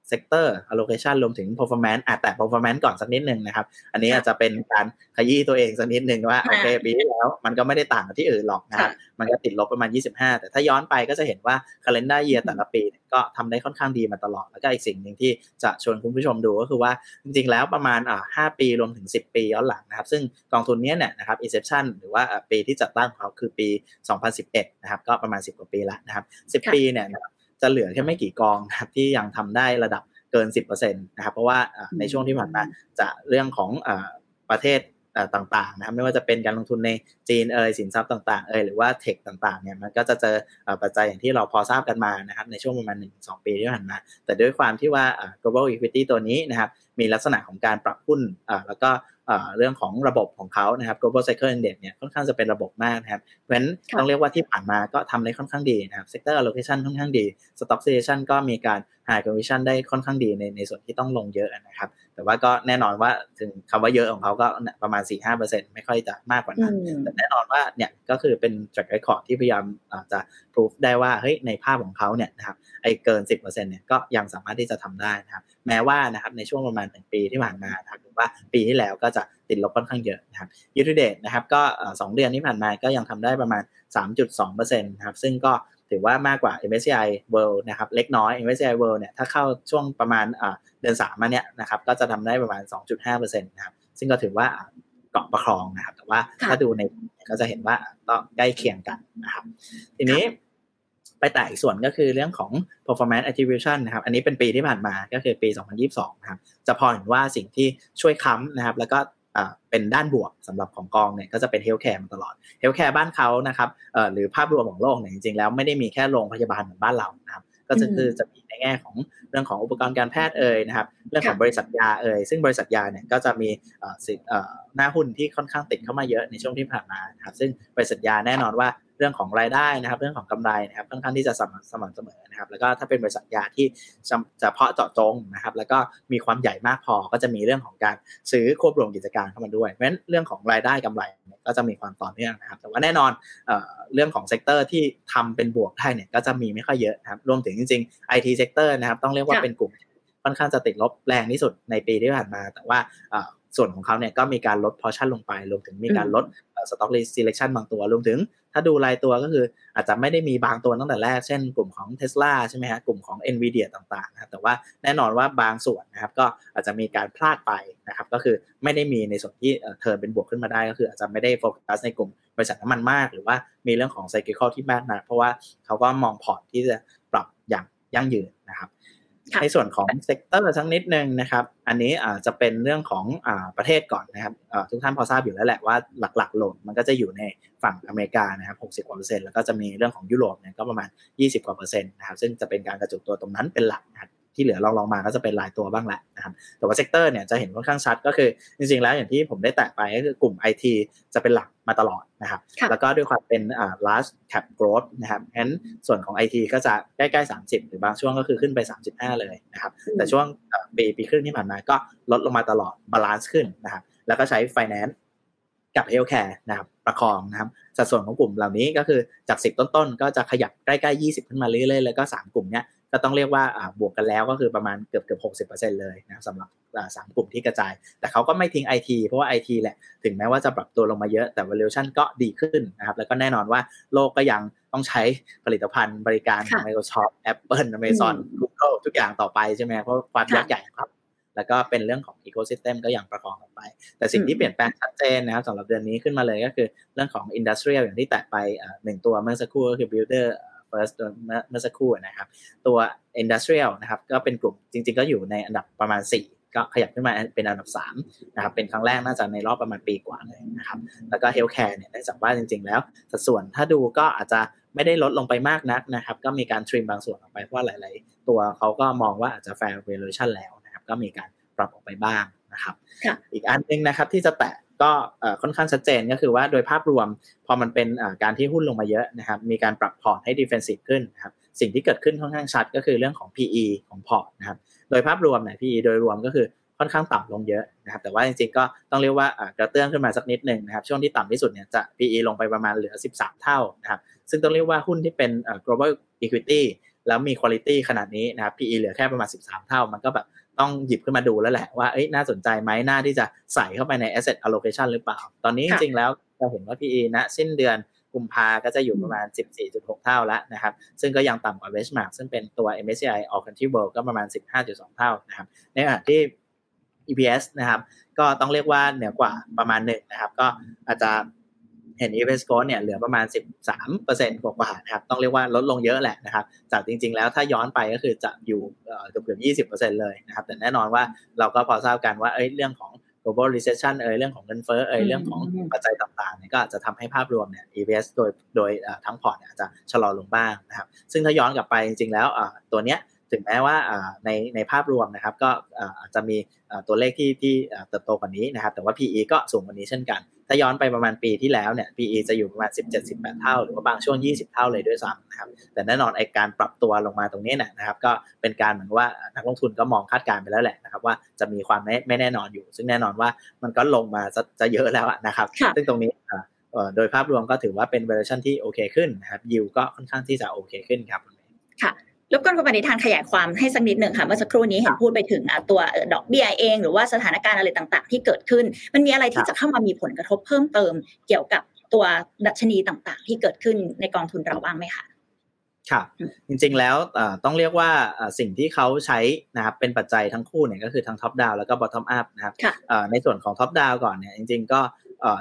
Speaker 2: sector allocation รวมถึง performance อาจแตะ performance ก่อนสักนิดหนึ่งนะครับ อันนี้อาจจะเป็นการขยี้ตัวเองสักนิดหนึ่งว่าโอเคปีที่แล้วมันก็ไม่ได้ต่างกับที่อื่นหรอกนะครับ มันก็ติดลบประมาณ 25 แต่ถ้าย้อนไปก็จะเห็นว่า calendar year แต่ละปีก็ทำได้ค่อนข้างดีมาตลอด แล้วก็อีกสิ่งหนึ่งที่จะชวนคุณผู้ชมดูก็คือว่าจริงๆแล้วประมาณอ่า5ปีรวมถึง 10 ปีย้อนหลังนะครับ ซึ่งกองทุนนี้เนี่ยนะครับ inception หรือว่าปีที่จัดตั้งของเขาคือปี 2011 นะครับก็ประมาณ 10 กว่าปีแล้วนะครับ 10 ปีเนี่ย จะเหลือแค่ไม่กี่กองนะครับที่ยังทำได้ระดับเกิน 10%นะครับเพราะว่าในช่วงที่ผ่านมาจะเรื่องของประเทศต่างๆนะครับไม่ว่าจะเป็นการลงทุนในจีนเอยสินทรัพย์ต่างๆเอยหรือว่าเทคต่างๆเนี่ยมันก็จะเจอปัจจัยอย่างที่เราพอทราบกันมานะครับในช่วงประมาณ1-2 ปีที่ผ่านมาแต่ด้วยความที่ว่า global equity ตัวนี้นะครับ มีลักษณะของการปรับหุ้นแล้วก็เรื่องของระบบของเขานะครับ global cycle index เนี่ยค่อนข้างจะเป็นระบบมากนะครับ เพราะฉะนั้นต้องเรียกว่าที่ผ่านมาก็ทำได้ค่อนข้างดีนะครับ sector allocation ค่อนข้างดี stock selection ก็มีการ high conviction ได้ค่อนข้างดีในในส่วนที่ต้องลงเยอะนะครับ แต่ว่าก็แน่นอนว่าถึงคำว่าเยอะของเขาก็ประมาณ 4-5%ไม่ค่อยจะมากกว่านั้น แต่แน่นอนว่าเนี่ยก็คือเป็น track record ที่พยายามจะ proof ได้ว่าเฮ้ยในภาพของเขาเนี่ยนะครับไอ้เกิน 10%เนี่ยก็ยังสามารถที่จะทำได้นะครับ แม้ว่านะครับในช่วงประมาณหนึ่งปีที่ผ่านมานะครับหรือว่าปีที่แล้วก็จะติดลบค่อนข้างเยอะนะครับยูทูเดตนะครับก็สองเดือนที่ผ่านมาก็ยังทำได้ประมาณ 3.2%นะครับซึ่งก็ถือว่ามากกว่า MSCI World นะครับเล็กน้อย MSCI World เนี่ยถ้าเข้าช่วงประมาณเดือน3มาเนี่ยนะครับก็จะทำได้ประมาณ 2.5%นะครับซึ่งก็ถือว่าเกาะประคองนะครับ แต่ว่าถ้าดูในก็จะเห็นว่าก็ใกล้เคียงกันนะครับ ทีนี้ ไปแตะอีกส่วนก็คือเรื่องของ performance attribution นะครับ อันนี้เป็นปีที่ผ่านมาก็คือปี 2022 นะครับ จะพอเห็นว่าสิ่งที่ช่วยค้ำนะครับ แล้วก็เป็นด้านบวกสำหรับของกองเนี่ยก็จะเป็น healthcare มาตลอด healthcare บ้านเขานะครับหรือภาพรวมของโลกเนี่ยจริงๆแล้วไม่ได้มีแค่โรงพยาบาลเหมือนบ้านเรานะครับก็จะคือจะมี แง่ของเรื่องของอุปกรณ์การแพทย์เอ่ยนะครับเรื่องของบริษัทยาเอ่ยซึ่งบริษัทยาเนี่ยก็จะมีหน้าหุ้นที่ค่อนข้างติดเข้ามาเยอะในช่วงที่ผ่านมาครับซึ่งบริษัทยาแน่นอนว่าเรื่องของรายได้นะครับ เรื่องของกำไรนะครับค่อนข้างที่จะสม่ำสม่ำเสมอนะครับ แล้วก็ถ้าเป็นบริษัทยาที่จะเพาะเจาะจงนะครับ แล้วก็มีความใหญ่มากพอก็จะมีเรื่องของการซื้อควบรวมกิจการเข้ามาด้วยเพราะฉะนั้นเรื่องของรายได้กำไรก็จะมีความต่อเนื่องนะครับ แต่ว่าแน่นอนเรื่องของ sector ที่ทำเป็นบวกได้เนี่ยก็จะมีไม่ค่อยเยอะนะครับรวมถึงจริงๆ IT เซกเตอร์นะครับ ต้องเรียกว่าเป็นกลุ่มค่อนข้างจะติดลบแรงที่สุดในปีที่ผ่านมา แต่ว่าส่วนของเขาเนี่ยก็มีการลดพอชั่นลงไป รวมถึงมีการลด stock list selection บางตัว รวมถึงถ้าดูรายตัวก็คืออาจจะไม่ได้มีบางตัวตั้งแต่แรก เช่นกลุ่มของ Tesla ใช่ไหมฮะ กลุ่มของ NVIDIA ต่างๆนะครับแต่ว่าแน่นอนว่าบางส่วนนะครับก็อาจจะมีการพลาดไปนะครับ ก็คือไม่ได้มีในส่วนที่ turn เป็นบวกขึ้นมาได้ ก็คืออาจจะไม่ได้โฟกัสในกลุ่มบริษัทน้ำมันมาก หรือว่ามีเรื่องของ cycle ที่มากนะเพราะว่าเขาก็มองพอร์ตที่จะปรับอ ย่างยั่งยืนนะครับ ในส่วนของ sector ทั้งนิดนึงนะครับ อันนี้จะเป็นเรื่องของอประเทศก่อนนะครับทุกท่านพอทราบอยู่แล้วแหละว่าหลักๆ load มันก็จะอยู่ในฝั่งอเมริกานะครับ60กว่าเปอร์เซ็นต์แล้วก็จะมีเรื่องของยุโรปเนี่ยก็ประมาณ 20กว่าเปอร์เซ็นต์นะครับซึ่งจะเป็นการกระจุกตัวตรงนั้นเป็นหลักนะครับ ที่เหลือรองรองมาก็จะเป็นรายตัวบ้างแหละนะครับแต่ว่า sector เนี่ยจะเห็นค่อนข้างชัดก็คือจริงๆแล้วอย่างที่ผมได้แตะไปก็คือกลุ่ม IT จะเป็นหลักมาตลอดนะครับแล้วก็ด้วยความเป็นอ่า large cap growth นะครับงั้นส่วนของ IT ก็จะใกล้ๆ 30 หรือบางช่วงก็คือขึ้นไป 35 เลยนะครับแต่ช่วงปีปีครึ่งที่ผ่านมาก็ลดลงมาตลอด balance ขึ้นนะครับแล้วก็ใช้ finance กับ healthcare นะครับประคองนะครับสัดส่วนของกลุ่มเหล่านี้ก็คือจาก 10 ต้นๆ ก็จะขยับใกล้ๆ 20 ขึ้นมาเรื่อยๆ แล้วก็ 3 กลุ่มเนี้ย ก็ต้องเรียกว่าบวกกันแล้วก็คือประมาณเกือบเกือบหกสิบเปอร์เซ็นต์เลยนะสำหรับสามกลุ่มที่กระจาย แต่เขาก็ไม่ทิ้งไอทีเพราะว่าไอทีแหละถึงแม้ว่าจะปรับตัวลงมาเยอะแต่ valuation ก็ดีขึ้นนะครับแล้วก็แน่นอนว่าโลกก็ยังต้องใช้ผลิตภัณฑ์บริการของ Microsoft Apple Amazon Google ทุกอย่างต่อไปใช่ไหมเพราะความยักษ์ใหญ่ครับแล้วก็เป็นเรื่องของ ecosystem ก็ยังประคองต่อไป แต่สิ่งที่เปลี่ยนแปลงชัดเจนนะครับสำหรับเดือนนี้ขึ้นมาเลยก็คือเรื่องของ industrial อย่างที่แตะไปหนึ่งตัวเมื่อสักครู่ก็คือ builder first เมื่อสักครู่นะครับ ตัว industrial นะครับ ก็เป็นกลุ่มจริง ๆ ก็อยู่ในอันดับประมาณ 4 ก็ขยับขึ้นมาเป็นอันดับ3นะครับ เป็นครั้งแรกน่าจะในรอบประมาณปีกว่าเลยนะครับ แล้วก็ healthcare เนี่ยเนื่องจากว่าจริง ๆ แล้ว สัดส่วนถ้าดูก็อาจจะไม่ได้ลดลงไปมากนักนะครับ ก็มีการทริมบางส่วนออกไปเพราะหลาย ๆ ตัวเขาก็มองว่าอาจจะ fair valuation แล้วนะครับ ก็มีการปรับออกไปบ้างนะครับ อีกอันนึงนะครับที่จะแตะ ก็ค่อนข้างชัดเจนก็คือว่าโดยภาพรวมพอมันเป็นการที่หุ้นลงมาเยอะนะครับมีการปรับพอร์ตให้ defensive ขึ้นนะครับสิ่งที่เกิดขึ้นค่อนข้างชัดก็คือเรื่องของ PE ของพอร์ตนะครับโดยภาพรวมเนี่ย PE โดยรวมก็คือค่อนข้างต่ำลงเยอะนะครับแต่ว่าจริงๆก็ต้องเรียกว่ากระเตื้องขึ้นมาสักนิดหนึ่งนะครับช่วงที่ต่ำที่สุดเนี่ยจะ PE ลงไปประมาณเหลือ 13 เท่านะครับซึ่งต้องเรียกว่าหุ้นที่เป็น global equity แล้วมีคุณภาพขนาดนี้นะครับ PE เหลือแค่ประมาณ 13 เท่า มันก็แบบ ต้องหยิบขึ้นมาดูแล้วแหละว่าเอ้ยน่าสนใจไหมน่าที่จะใส่เข้าไปใน asset allocation หรือเปล่า ตอนนี้จริงๆแล้วเราเห็นว่า PE ณสิ้นเดือนกุมภาก็จะอยู่ประมาณ 14.6 เท่าแล้วนะครับ ซึ่งก็ยังต่ำกว่า benchmark ซึ่งเป็นตัว MSCI All Country World ก็ประมาณ 15.2 เท่านะครับ ในขณะที่ EPS นะครับ ก็ต้องเรียกว่าเหนือกว่าประมาณหนึ่งนะครับ ก็อาจจะ เห็น EPS score เนี่ยเหลือประมาณ 13%กว่าๆนะครับต้องเรียกว่าลดลงเยอะแหละนะครับจากจริง ๆ แล้วถ้าย้อนไปก็คือจะอยู่เกือบเกือบ20%เลยนะครับแต่แน่นอนว่าเราก็พอทราบกันว่าเอ้ยเรื่องของ global recession เอ่ยเรื่องของเงินเฟ้อเอ่ยเรื่องของปัจจัยต่างๆเนี่ยก็อาจจะทำให้ภาพรวมเนี่ย EPS โดยโดยทั้งพอร์ตเนี่ยอาจจะชะลอลงบ้างนะครับซึ่งถ้าย้อนกลับไปจริงๆแล้วตัวเนี้ย ถึงแม้ว่าในในภาพรวมนะครับ ก็อาจจะมีตัวเลขที่ที่เติบโตกว่านี้นะครับ แต่ว่า PE ก็สูงกว่านี้เช่นกัน ถ้าย้อนไปประมาณปีที่แล้วเนี่ย PE จะอยู่ประมาณ 17-18 เท่า หรือว่าบางช่วง 20 เท่าเลยด้วยซ้ำนะครับ แต่แน่นอนไอการปรับตัวลงมาตรงนี้เนี่ยนะครับ ก็เป็นการเหมือนว่านักลงทุนก็มองคาดการไปแล้วแหละนะครับ ว่าจะมีความไม่ไม่แน่นอนอยู่ ซึ่งแน่นอนว่ามันก็ลงมาจะจะเยอะแล้วนะครับ ซึ่งตรงนี้โดยภาพรวมก็ถือว่าเป็น valuation ที่โอเคขึ้นนะครับยิวก็ค่อนข้างที่จะโอเคขึ้นครับ
Speaker 1: ค่ะ รบกวนคุณปณิธานขยายความให้สักนิดหนึ่งค่ะเมื่อสักครู่นี้เห็นพูดไปถึงตัวดอกเบี้ยเอง หรือว่าสถานการณ์อะไรต่างๆ ที่เกิดขึ้น มันมีอะไรที่จะเข้ามามีผลกระทบเพิ่มเติม เกี่ยวกับตัวดัชนีต่างๆ ที่เกิดขึ้นในกองทุนเราบ้างไหมคะ
Speaker 2: ครับจริงๆแล้วต้องเรียกว่าสิ่งที่เขาใช้นะครับเป็นปัจจัยทั้งคู่เนี่ยก็คือทั้ง top down แล้วก็ bottom up นะครับในส่วนของ top down ก่อนเนี่ยจริง ๆ ก็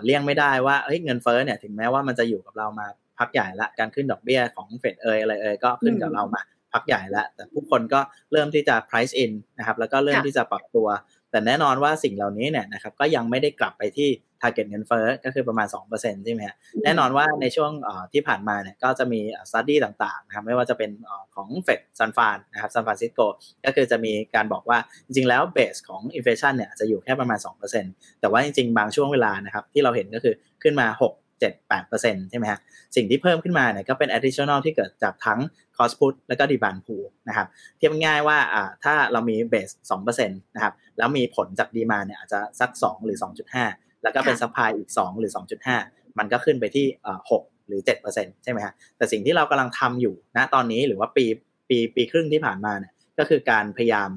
Speaker 2: เลี่ยงไม่ได้ว่าเงินเฟ้อเนี่ยถึงแม้ว่ามันจะอยู่กับเรามาพักใหญ่ละการขึ้นดอกเบี้ยของเฟดเอยอะไรเอยก็ขึ้นกับเรามา พักใหญ่แล้วแต่ผู้คนก็เริ่มที่จะ price in นะครับแล้วก็เริ่มที่จะปรับตัว แต่แน่นอนว่าสิ่งเหล่านี้เนี่ยนะครับก็ยังไม่ได้กลับไปที่ target เงินเฟ้อก็คือประมาณ2%ใช่ไหมฮะแน่นอนว่าในช่วงที่ผ่านมาเนี่ยก็จะมี study ต่างๆนะครับไม่ว่าจะเป็นของเฟดซานฟรานนะครับซานฟรานซิสโกก็คือจะมีการบอกว่าจริงๆแล้วเบสของ inflation เนี่ยจะอยู่แค่ประมาณ 2%แต่ว่าจริงๆ บางช่วงเวลานะครับที่เราเห็นก็คือขึ้นมา 6 7-8%ใช่ไหมฮะสิ่งที่เพิ่มขึ้นมาเนี่ยก็เป็น additional ที่เกิดจากทั้ง cost push แล้วก็ demand pull นะครับเทียบง่ายว่าอ่าถ้าเรามี base 2%นะครับแล้วมีผลจาก demand เนี่ยอาจจะสัก 2 หรือ 2.5 แล้วก็เป็น supply อีก 2 หรือ 2.5 มันก็ขึ้นไปที่อ่า6หรือ 7%ใช่ไหมฮะแต่สิ่งที่เรากำลังทำอยู่ณตอนนี้หรือว่าปีปีปีครึ่งที่ผ่านมาเนี่ยก็คือการพยายาม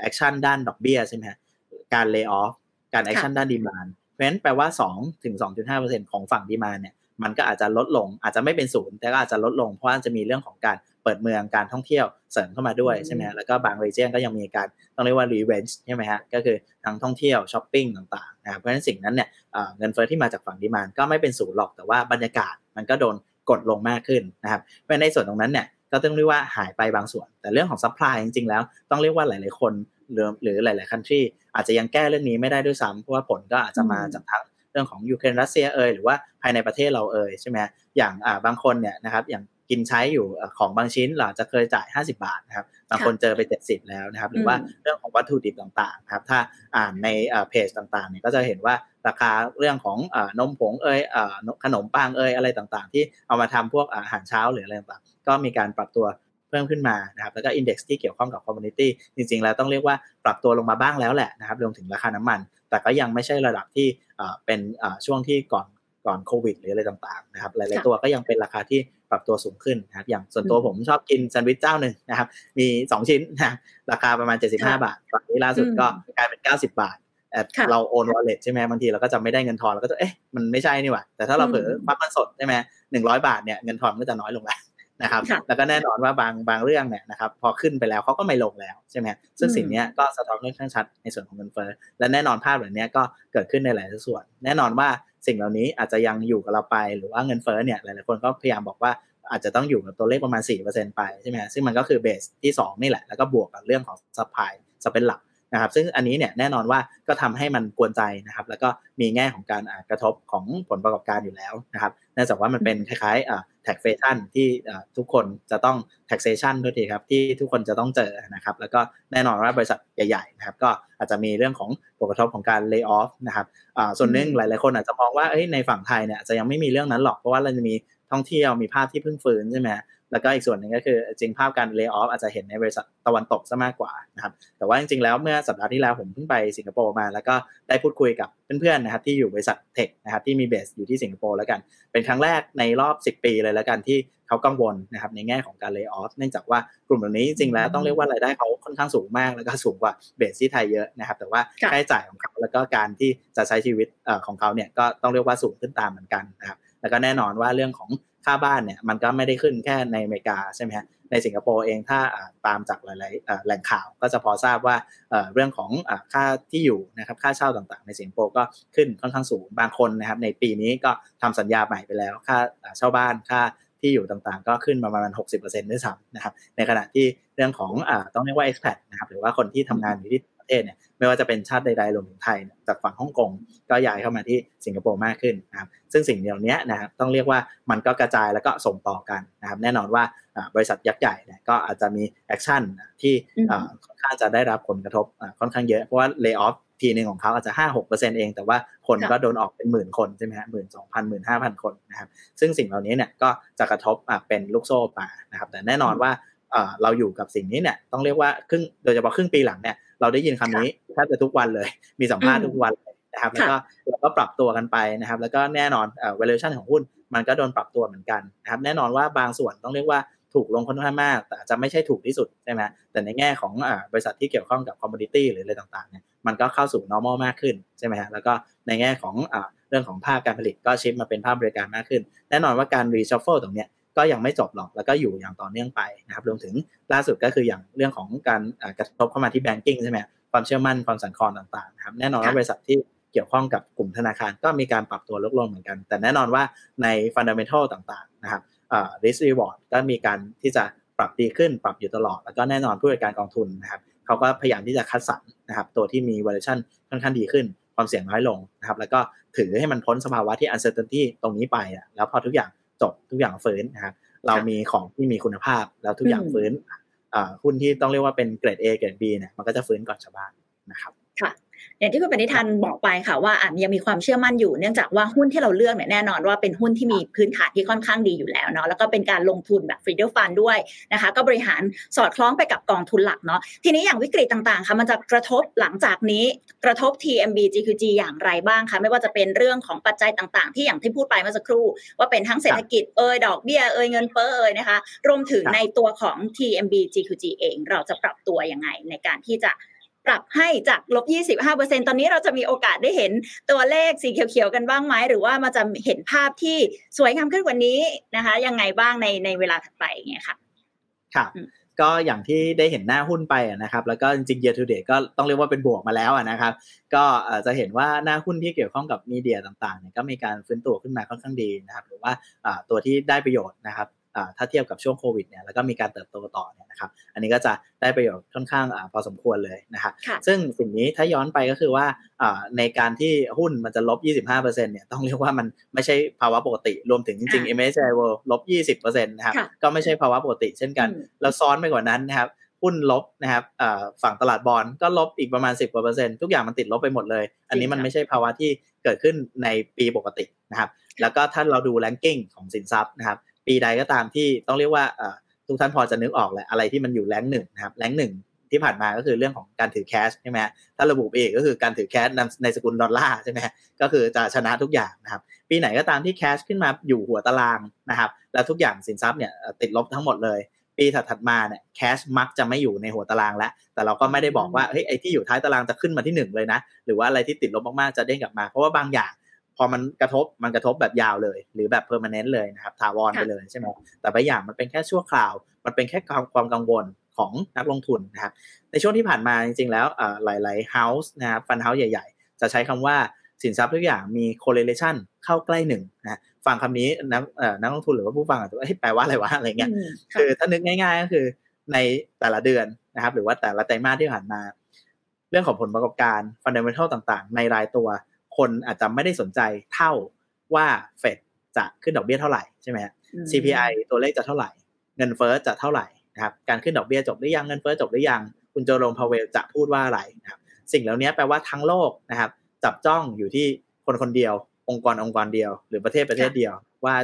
Speaker 2: action ด้านดอกเบี้ยใช่ไหมฮะการ lay off การ action ด้าน demand เพ ราะฉะนั้นแปลว่า2ถึง2.5%ของฝั่ง demand เนี่ยมันก็อาจจะลดลงอาจจะไม่เป็นศูนย์แต่ก็อาจจะลดลงเพราะจะมีเรื่องของการเปิดเมืองการท่องเที่ยวเสริมเข้ามาด้วยใช่ไหมแล้วก็บาง region ก็ยังมีการต้องเรียกว่า revenge ใช่ไหมฮะก็คือทางท่องเที่ยวช้อปปิ้งต่างๆนะครับเพราะฉะนั้นสิ่งนั้นเนี่ยเงินเฟ้อที่มาจากฝั่ง demand ก็ไม่เป็นศูนย์หรอกแต่ว่าบรรยากาศมันก็โดนกดลงมากขึ้นนะครับเพราะในส่วนตรงนั้นเนี่ยก็ต้องเรียกว่าหายไปบางส่วน แต่เรื่องของ supply จริงๆแล้ว ต้องเรียกว่าหลาย ๆ คน หรือหรือหลาย ๆ country อาจจะยังแก้เรื่องนี้ไม่ได้ด้วยซ้ำเพราะว่าผลก็อาจจะมาจากทางเรื่องของยูเครนรัสเซียเอยหรือว่าภายในประเทศเราเอยใช่ไหมอย่างอ่าบางคนเนี่ยนะครับอย่างกินใช้อยู่ของบางชิ้นเราจะเคยจ่าย 50 บาทนะครับบางคนเจอไป 70 แล้วนะครับหรือว่าเรื่องของวัตถุดิบต่างๆครับถ้าอ่านในเพจต่างๆเนี่ยก็จะเห็นว่าราคาเรื่องของนมผงเอยขนมปังเอยอะไรต่างๆ ที่เอามาทำพวกอาหารเช้าหรืออะไรต่างๆ ก็มีการปรับตัว เพิ่มขึ้นมานะครับแล้วก็ index ที่เกี่ยวข้องกับ commodity จริงๆ แล้วต้องเรียกว่าปรับตัวลงมาบ้างแล้วแหละนะครับรวมถึงราคาน้ำมัน แต่ก็ยังไม่ใช่ระดับที่เป็นช่วงที่ก่อนก่อนโควิดหรืออะไรต่างๆนะครับหลายๆตัวก็ยังเป็นราคาที่ปรับตัวสูงขึ้นนะครับอย่างส่วนตัวผมชอบกินแซนด์วิชเจ้าหนึ่งนะครับมี 2 ชิ้นนะราคาประมาณ 75 บาทตอนนี้ล่าสุดก็กลายเป็น 90 บาทเราโอนวอลเล็ตใช่ไหมบางทีเราก็จะไม่ได้เงินทอนเราก็จะเอ๊ะมันไม่ใช่นี่หว่าแต่ถ้าเราเผลอควักเงินสดใช่ไหมหนึ่งร้อยบาทเนี่ยเงินทอนก็จะน้อยลงแล้ว นะครับ แล้วก็แน่นอนว่าบางบางเรื่องเนี่ยนะครับพอขึ้นไปแล้วเขาก็ไม่ลงแล้วใช่ไหมซึ่งสิ่งนี้ก็สะท้อนค่อนข้างชัดในส่วนของเงินเฟ้อและแน่นอนภาพแบบนี้ก็เกิดขึ้นในหลายส่วน แน่นอนว่าสิ่งเหล่านี้อาจจะยังอยู่กับเราไป หรือว่าเงินเฟ้อเนี่ยหลายๆคนก็พยายามบอกว่าอาจจะต้องอยู่กับตัวเลขประมาณ 4%ไปใช่ไหมซึ่งมันก็คือ base ที่ 2 นี่แหละ แล้วก็บวกกับเรื่องของ supply จะเป็นหลัก นะครับซึ่งอันนี้เนี่ยแน่นอนว่าก็ทำให้มันกวนใจนะครับ แล้วก็มีแง่ของการกระทบของผลประกอบการอยู่แล้วนะครับเนื่องจากว่ามันเป็นคล้ายๆ taxation ที่ทุกคนจะต้อง taxation ด้วยทีครับที่ทุกคนจะต้องเจอนะครับ แล้วก็แน่นอนว่าบริษัทใหญ่ๆนะครับ ก็อาจจะมีเรื่องของผลกระทบของการ lay off นะครับส่วนหนึ่งหลายๆคนอาจจะมองว่าในฝั่งไทยเนี่ยจะยังไม่มีเรื่องนั้นหรอกเพราะว่าเราจะมีท่องเที่ยวมีภาพที่เพิ่งฟื้นใช่ไหม แล้วก็อีกส่วนหนึ่งก็คือจริงภาพการเลิกออฟอาจจะเห็นในบริษัทตะวันตกซะมากกว่านะครับแต่ว่าจริงๆแล้วเมื่อสัปดาห์ที่แล้วผมเพิ่งไปสิงคโปร์มา แล้วก็ได้พูดคุยกับเพื่อนๆนะครับที่อยู่บริษัทเทคนะครับที่มีเบสอยู่ที่สิงคโปร์แล้วกัน เป็นครั้งแรกในรอบ 10 ปีเลยแล้วกันที่เขากังวลนะครับในแง่ของการเลิกออฟเนื่องจากว่ากลุ่มเหล่านี้จริงๆแล้วต้องเรียกว่ารายได้เขาค่อนข้างสูงมาก แล้วก็สูงกว่าเบสที่ไทยเยอะนะครับ แต่ว่าค่าใช้จ่ายของเขาแล้วก็การที่จะใช้ชีวิตของเขาเนี่ยก็ต้องเรียกว่าสูงขึ้นตามเหมือนกันนะครับแล้วก็แน่นอนว่าเรื่องของ ค่าบ้านเนี่ยมันก็ไม่ได้ขึ้นแค่ในอเมริกาใช่ไหมฮะในสิงคโปร์เองถ้าตามจากหลายๆแหล่งข่าวก็จะพอทราบว่าเรื่องของค่าที่อยู่นะครับค่าเช่าต่างๆ ในสิงคโปร์ก็ขึ้นค่อนข้างสูงบางคนนะครับในปีนี้ก็ทำสัญญาใหม่ไปแล้ว ค่าเช่าบ้านค่าที่อยู่ต่างๆ ก็ขึ้นมาประมาณ 60%ด้วยซ้ำนะครับในขณะที่เรื่องของอต้องเรียกว่า expat นะครับหรือว่าคนที่ทำงานอยู่ที่ เทศเนี่ยไม่ว่าจะเป็นชาติใดๆรวมถึงไทยจากฝั่งฮ่องกงก็ย้ายเข้ามาที่สิงคโปร์มากขึ้นนะครับซึ่งสิ่งเหล่านี้นะครับต้องเรียกว่ามันก็กระจายแล้วก็ส่งต่อกันนะครับแน่นอนว่าบริษัทยักษ์ใหญ่เนี่ยก็อาจจะมี action ที่ค่อนข้างจะได้รับผลกระทบค่อนข้างเยอะเพราะว่า lay offทีหนึ่งของเขาอาจจะห้าหกเปอร์เซ็นเอง แต่ว่าคนก็โดนออกเป็นหมื่นคนใช่ไหมฮะหมื่นสองพันหมื่นห้าพันคนนะครับซึ่งสิ่งเหล่านี้เนี่ยก็จะกระทบเป็นลูกโซ่ป่านะครับแต่แน่นอนว่าเราอยู่กับสิ่งนี้เนี่ยต้องเรียกว่าครึ่งโดยเฉพาะครึ่งปีหลังเนี่ย เราได้ยินคำนี้แทบจะทุกวันเลย มีสัมภาษณ์ทุกวันเลยนะครับแล้วก็เราก็ปรับตัวกันไปนะครับ แล้วก็แน่นอนเอ่อ valuation ของหุ้นมันก็โดนปรับตัวเหมือนกันนะครับแน่นอนว่าบางส่วนต้องเรียกว่าถูกลงค่อนข้างมาก แต่จะไม่ใช่ถูกที่สุดใช่ไหมแต่ในแง่ของอบริษัทที่เกี่ยวข้องกับ commodity หรืออะไรต่างๆเนี่ยมันก็เข้าสู่ normal มากขึ้นใช่ไหมฮะแล้วก็ในแง่ของอเรื่องของภาคการผลิตก็ shift มาเป็นภาคบริการมากขึ้น แน่นอนว่าการ reshuffle ตรงเนี้ย ก็ยังไม่จบหรอกแล้วก็อยู่อย่างต่อเนื่องไปนะครับรวมถึงล่าสุดก็คืออย่างเรื่องของการกระทบเข้ามาที่ banking ใช่ไหมความเชื่อมั่นความสั่นคลอนต่างๆนะครับแน่นอนว่าบริษัทที่เกี่ยวข้องกับกลุ่มธนาคารก็มีการปรับตัวลดลงเหมือนกัน แต่แน่นอนว่าใน fundamental ต่างๆนะครับอ่า risk reward ก็มีการที่จะปรับดีขึ้นปรับอยู่ตลอด แล้วก็แน่นอนผู้จัดการกองทุนนะครับเขาก็พยายามที่จะคัดสรรนะครับตัวที่มี valuation ค่อนข้างดีขึ้น ความเสี่ยงน้อยลงนะครับแล้วก็ถือให้มันพ้นสภาวะที่ uncertainty ตรงนี้ไปอะแล้วพอทุกอย่าง จบทุกอย่างฟื้นนะครับเรามีของที่มีคุณภาพแล้วทุกอย่างฟื้นหุ้นที่ต้องเรียกว่าเป็นเกรด A เกรด B เนี่ยมันก็จะฟื้นก่อนชาวบ้านนะครับ
Speaker 1: ค่ะ อย่างที่คุณปณิธันบอกไปค่ะว่าอะยังมีความเชื่อมั่นอยู่เนื่องจากว่าหุ้นที่เราเลือกเนี่ยแน่นอนว่าเป็นหุ้นที่มีพื้นฐานที่ค่อนข้างดีอยู่แล้วเนาะแล้วก็เป็นการลงทุนแบบ feeder fund ด้วยนะคะ ก็บริหารสอดคล้องไปกับกองทุนหลักเนาะทีนี้อย่างวิกฤตต่างๆค่ะมันจะกระทบหลังจากนี้กระทบ TMB GQG อย่างไรบ้างคะไม่ว่าจะเป็นเรื่องของปัจจัยต่างๆ ที่อย่างที่พูดไปเมื่อสักครู่ ว่าเป็นทั้งเศรษฐกิจเอ่ยดอกเบี้ยเอ่ยเงินเฟ้อเอ่ยนะคะรวมถึงในตัวของ TMB GQG เองเราจะปรับตัวยังไงในการที่จะ ปรับให้จากลบ 25%ตอนนี้เราจะมีโอกาสได้เห็นตัวเลขสีเขียวๆกันบ้างไหม หรือว่ามันจะเห็นภาพที่สวยงามขึ้นกว่านี้นะคะ ยังไงบ้างในในเวลาถัดไปเงี้ยค่ะ
Speaker 2: ครับก็อย่างที่ได้เห็นหน้าหุ้นไปนะครับ แล้วก็จริงๆ year to date ก็ต้องเรียกว่าเป็นบวกมาแล้วนะครับ ก็จะเห็นว่าหน้าหุ้นที่เกี่ยวข้องกับมีเดียต่างๆเนี่ยก็มีการฟื้นตัวขึ้นมาค่อนข้างดีนะครับ หรือว่าตัวที่ได้ประโยชน์นะครับ ถ้าเทียบกับช่วงโควิดเนี่ยแล้วก็มีการเติบโตต่อเนี่ยนะครับอันนี้ก็จะได้ประโยชน์ค่อนข้างอพอสมควรเลยนะครับซึ่งสิ่งนี้ถ้าย้อนไปก็คือว่าในการที่หุ้นมันจะลบ 25%เนี่ยต้องเรียกว่ามันไม่ใช่ภาวะปกติรวมถึงจริงๆ MSCI World ลบ 20%นะครับก็ไม่ใช่ภาวะปกติเช่นกัน แล้วซ้อนไปกว่านั้นนะครับหุ้นลบนะครับฝั่งตลาดบอลก็ลบอีกประมาณ 10กว่าเปอร์เซ็นต์ทุกอย่างมันติดลบไปหมดเลย อันนี้มันไม่ใช่ภาวะที่เกิดขึ้นในปีปกตินะครับแล้วก็ถ้าเราดูแลนกิ้งของสินทรัพย์นะครับ ปีใดก็ตามที่ต้องเรียกว่าทุกท่านพอจะนึกออกแหละอะไรที่มันอยู่แรงหนึ่งนะครับแรงหนึ่งที่ผ่านมาก็คือเรื่องของการถือ cash ใช่ไหมถ้าระบุเอกก็คือการถือ cash ในสกุลดอลลาร์ใช่ไหมก็คือจะชนะทุกอย่างนะครับ ปีไหนก็ตามที่ cash ขึ้นมาอยู่หัวตารางนะครับ แล้วทุกอย่างสินทรัพย์เนี่ยติดลบทั้งหมดเลย ปีถัดมาเนี่ย cash มักจะไม่อยู่ในหัวตารางแล้ว แต่เราก็ไม่ได้บอกว่าเฮ้ยไอ้ที่อยู่ท้ายตารางจะขึ้นมาที่ 1 เลยนะ หรือว่าอะไรที่ติดลบมากๆจะเด้งกลับมา เพราะว่าบางอย่าง พอมันกระทบมันกระทบแบบยาวเลย หรือแบบ permanent เลยนะครับถาวรไปเลยใช่ไหมแต่บางอย่างมันเป็นแค่ชั่วคราว มันเป็นแค่ความกังวลของนักลงทุนนะครับในช่วงที่ผ่านมาจริงๆ แล้วหลายๆ house นะครับ fund house ใหญ่ ๆ จะใช้คำว่าสินทรัพย์ทุกอย่างมี correlation เข้าใกล้หนึ่งนะฟังคำนี้นักนักลงทุนหรือว่าผู้ฟังอาจจะว่าแปลว่าอะไรวะอะไรเงี้ยคือถ้านึกง่าย ๆ ก็คือในแต่ละเดือนนะครับ หรือว่าแต่ละไตรมาสที่ผ่านมา เรื่องของผลประกอบการ fundamental ต่าง ๆ ในรายตัว คนอาจจะไม่ได้สนใจเท่าว่าเฟดจะขึ้นดอกเบี้ยเท่าไหร่ใช่ไหม CPI ตัวเลขจะเท่าไหร่ เงินเฟ้อจะเท่าไหร่นะครับ การขึ้นดอกเบี้ยจบหรือยัง เงินเฟ้อจบหรือยัง คุณโจโรมพาเวลจะพูดว่าอะไรนะครับ สิ่งเหล่านี้แปลว่าทั้งโลกนะครับ จับจ้องอยู่ที่คนคนเดียว องค์กรองค์กรเดียว หรือประเทศประเทศเดียวว่า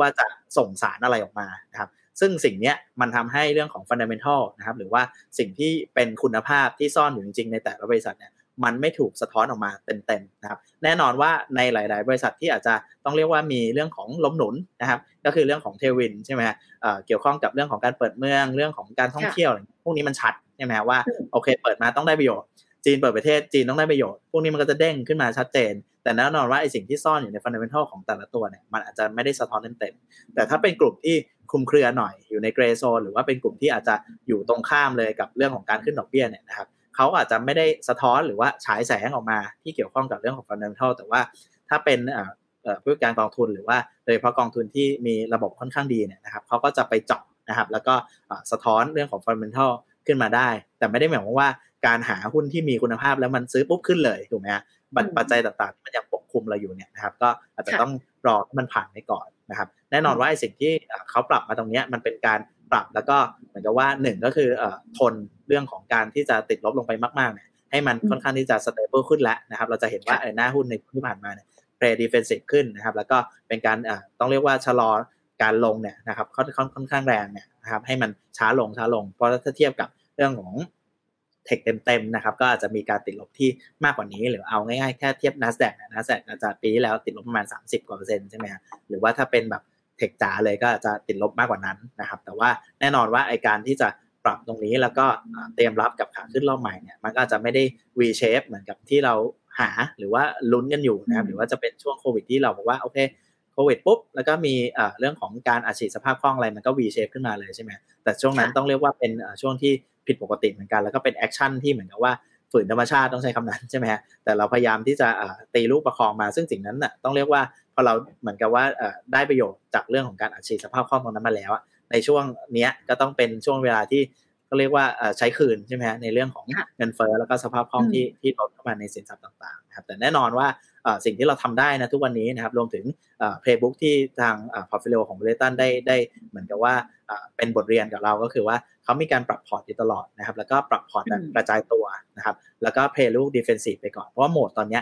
Speaker 2: ว่าจะส่งสารอะไรออกมานะครับ ซึ่งสิ่งนี้มันทำให้เรื่องของฟันเดเมนทัลนะครับ หรือว่าสิ่งที่เป็นคุณภาพที่ซ่อนอยู่จริงๆในแต่ละบริษัทเนี่ย มันไม่ถูกสะท้อนออกมาเต็มๆนะครับแน่นอนว่าในหลาย ๆ บริษัทที่อาจจะต้องเรียกว่ามีเรื่องของล้มหนุนนะครับก็คือเรื่องของเทวินใช่ไหมเเกี่ยวข้องกับเรื่องของการเปิดเมืองเรื่องของการท่องเที่ยวพวกนี้มันชัดใช่ไหมว่าโอเค เปิดมาต้องได้ประโยชน์จีนเปิดประเทศจีนต้องได้ประโยชน์ พวกนี้มันก็จะเด้งขึ้นมาชัดเจน แต่แน่นอนว่าไอสิ่งที่ซ่อนอยู่ในฟันเดเมนทัลของแต่ละตัวเนี่ยมันอาจจะไม่ได้สะท้อนเต็มๆแต่ถ้าเป็นกลุ่มที่คุมเครือหน่อยอยู่ในเกรโซนหรือว่าเป็นกลุ่มที่อาจจะอยู่ตรงข้ามเลยกับเรื่องของการขึ้นดอกเบี้ยเนี่ยนะครับ เขาอาจจะไม่ได้สะท้อนหรือว่าฉายแสงออกมาที่เกี่ยวข้องกับเรื่องของฟันเดเมนทัลแต่ว่าถ้าเป็นผู้การกองทุนหรือว่าโดยเฉพาะกองทุนที่มีระบบค่อนข้างดีเนี่ยนะครับเขาก็จะไปเจาะนะครับ แล้วก็สะท้อนเรื่องของฟันเดเมนทัลขึ้นมาได้ แต่ไม่ได้หมายความว่าการหาหุ้นที่มีคุณภาพแล้วมันซื้อปุ๊บขึ้นเลยถูกไหมฮะปัจจัยต่างๆมันยังปกคลุมเราอยู่เนี่ยนะครับก็อาจจะต้องรอให้มันผ่านไปก่อนนะครับ แน่นอนว่าไอ้สิ่งที่เขาปรับมาตรงนี้มันเป็นการ ปรับแล้วก็เหมือนกับว่าหนึ่งก็คือทนเรื่องของการที่จะติดลบลงไปมากๆเนี่ยให้มันค่อนข้างที่จะ stable ขึ้นแล้วนะครับ เราจะเห็นว่าหน้าหุ้นในที่ผ่านมาเนี่ย play defensive ขึ้นนะครับ แล้วก็เป็นการต้องเรียกว่าชะลอการลงเนี่ยนะครับค่อนค่อนข้างแรงเนี่ยนะครับให้มันช้าลงช้าลง เพราะถ้าเทียบกับเรื่องของ tech เต็มๆนะครับก็อาจจะมีการติดลบที่มากกว่านี้ หรือเอาง่ายๆแค่เทียบ NASDAQ NASDAQ อาจจะปีที่แล้วติดลบประมาณ 30กว่าเปอร์เซ็นต์ใช่ไหมครับหรือว่าถ้าเป็นแบบ tech จ๋าเลยก็จะติดลบมากกว่านั้นนะครับ แต่ว่าแน่นอนว่าไอการที่จะปรับตรงนี้แล้วก็เตรียมรับกับขาขึ้นรอบใหม่เนี่ยมันก็จะไม่ได้ V shape เหมือนกับที่เราหาหรือว่าลุ้นกันอยู่นะครับหรือว่าจะเป็นช่วงโควิดที่เราบอกว่าโอเคโควิดปุ๊บแล้วก็มีเรื่องของการอัดฉีดสภาพคล่องอะไรมันก็ V shape ขึ้นมาเลยใช่ไหมแต่ช่วงนั้นต้องเรียกว่าเป็นช่วงที่ผิดปกติเหมือนกัน แล้วก็เป็น action ที่เหมือนกับว่าฝืนธรรมชาติต้องใช้คำนั้นใช่ไหมฮะแต่เราพยายามที่จะตีลูกประคองมาซึ่งสิ่งนั้นน่ะต้องเรียกว่า พอเราเหมือนกับว่าได้ประโยชน์จากเรื่องของการอัดฉีดสภาพคล่องตรงนั้นมาแล้วในช่วงเนี้ยก็ต้องเป็นช่วงเวลาที่ก็เรียกว่าใช้คืนใช่ไหมฮะในเรื่องของเงินเฟ้อแล้วก็สภาพคล่องที่ที่ลดเข้ามาในสินทรัพย์ต่างๆครับแต่แน่นอนว่าสิ่งที่เราทำได้นะทุกวันนี้นะครับรวมถึง playbook ที่ทาง portfolio ของเบรตันได้ได้เหมือนกับว่าเป็นบทเรียนกับเราก็คือว่าเขามีการปรับพอร์ตอยู่ตลอดนะครับแล้วก็ปรับพอร์ตแบบกระจายตัวนะครับแล้วก็เพย์ลูกดิเฟนซีฟไปก่อนเพราะว่าโหมดตอนนี้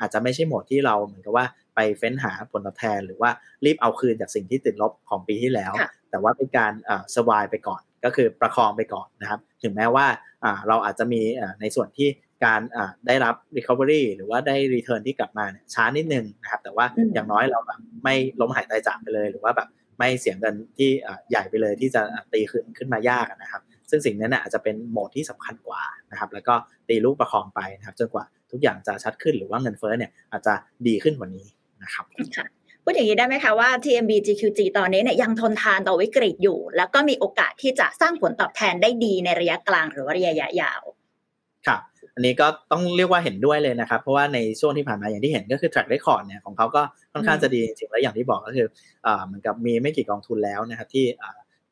Speaker 2: อาจจะไม่ใช่โหมดที่เราเหมือนกับว่าไปเฟ้นหาผลตอบแทน หรือว่ารีบเอาคืนจากสิ่งที่ติดลบของปีที่แล้ว แต่ว่าเป็นการสวายไปก่อน ก็คือประคองไปก่อนนะครับ ถึงแม้ว่าเราอาจจะมีในส่วนที่การได้รับ Recovery หรือว่าได้ Return ที่กลับมาเนี่ยช้านิดนึงนะครับ แต่ว่าอย่างน้อยเราแบบไม่ล้มหายตายจากไปเลย หรือว่าแบบไม่เสียเงินที่ใหญ่ไปเลยที่จะตีขึ้นขึ้นมายากนะครับ ซึ่งสิ่งนั้นอาจจะเป็นโหมดที่สำคัญกว่านะครับ แล้วก็ตีลูกประคองไปนะครับจนกว่าทุกอย่างจะชัดขึ้นหรือว่าเงินเฟ้อเนี่ยอาจจะดีขึ้นกว่านี้นะครับ
Speaker 1: ค่ะพูดอย่างนี้ได้ไหมคะว่า TMB GQG ตอนนี้เนี่ยยังทนทานต่อวิกฤตอยู่ แล้วก็มีโอกาสที่จะสร้างผลตอบแทนได้ดีในระยะกลางหรือว่าระยะยาว
Speaker 2: ครับอันนี้ก็ต้องเรียกว่าเห็นด้วยเลยนะครับ เพราะว่าในช่วงที่ผ่านมาอย่างที่เห็นก็คือ track record เนี่ยของเขาก็ค่อนข้างจะดีจริงๆแล้วอย่างที่บอกก็คือเหมือนกับมีไม่กี่กองทุนแล้วนะครับที่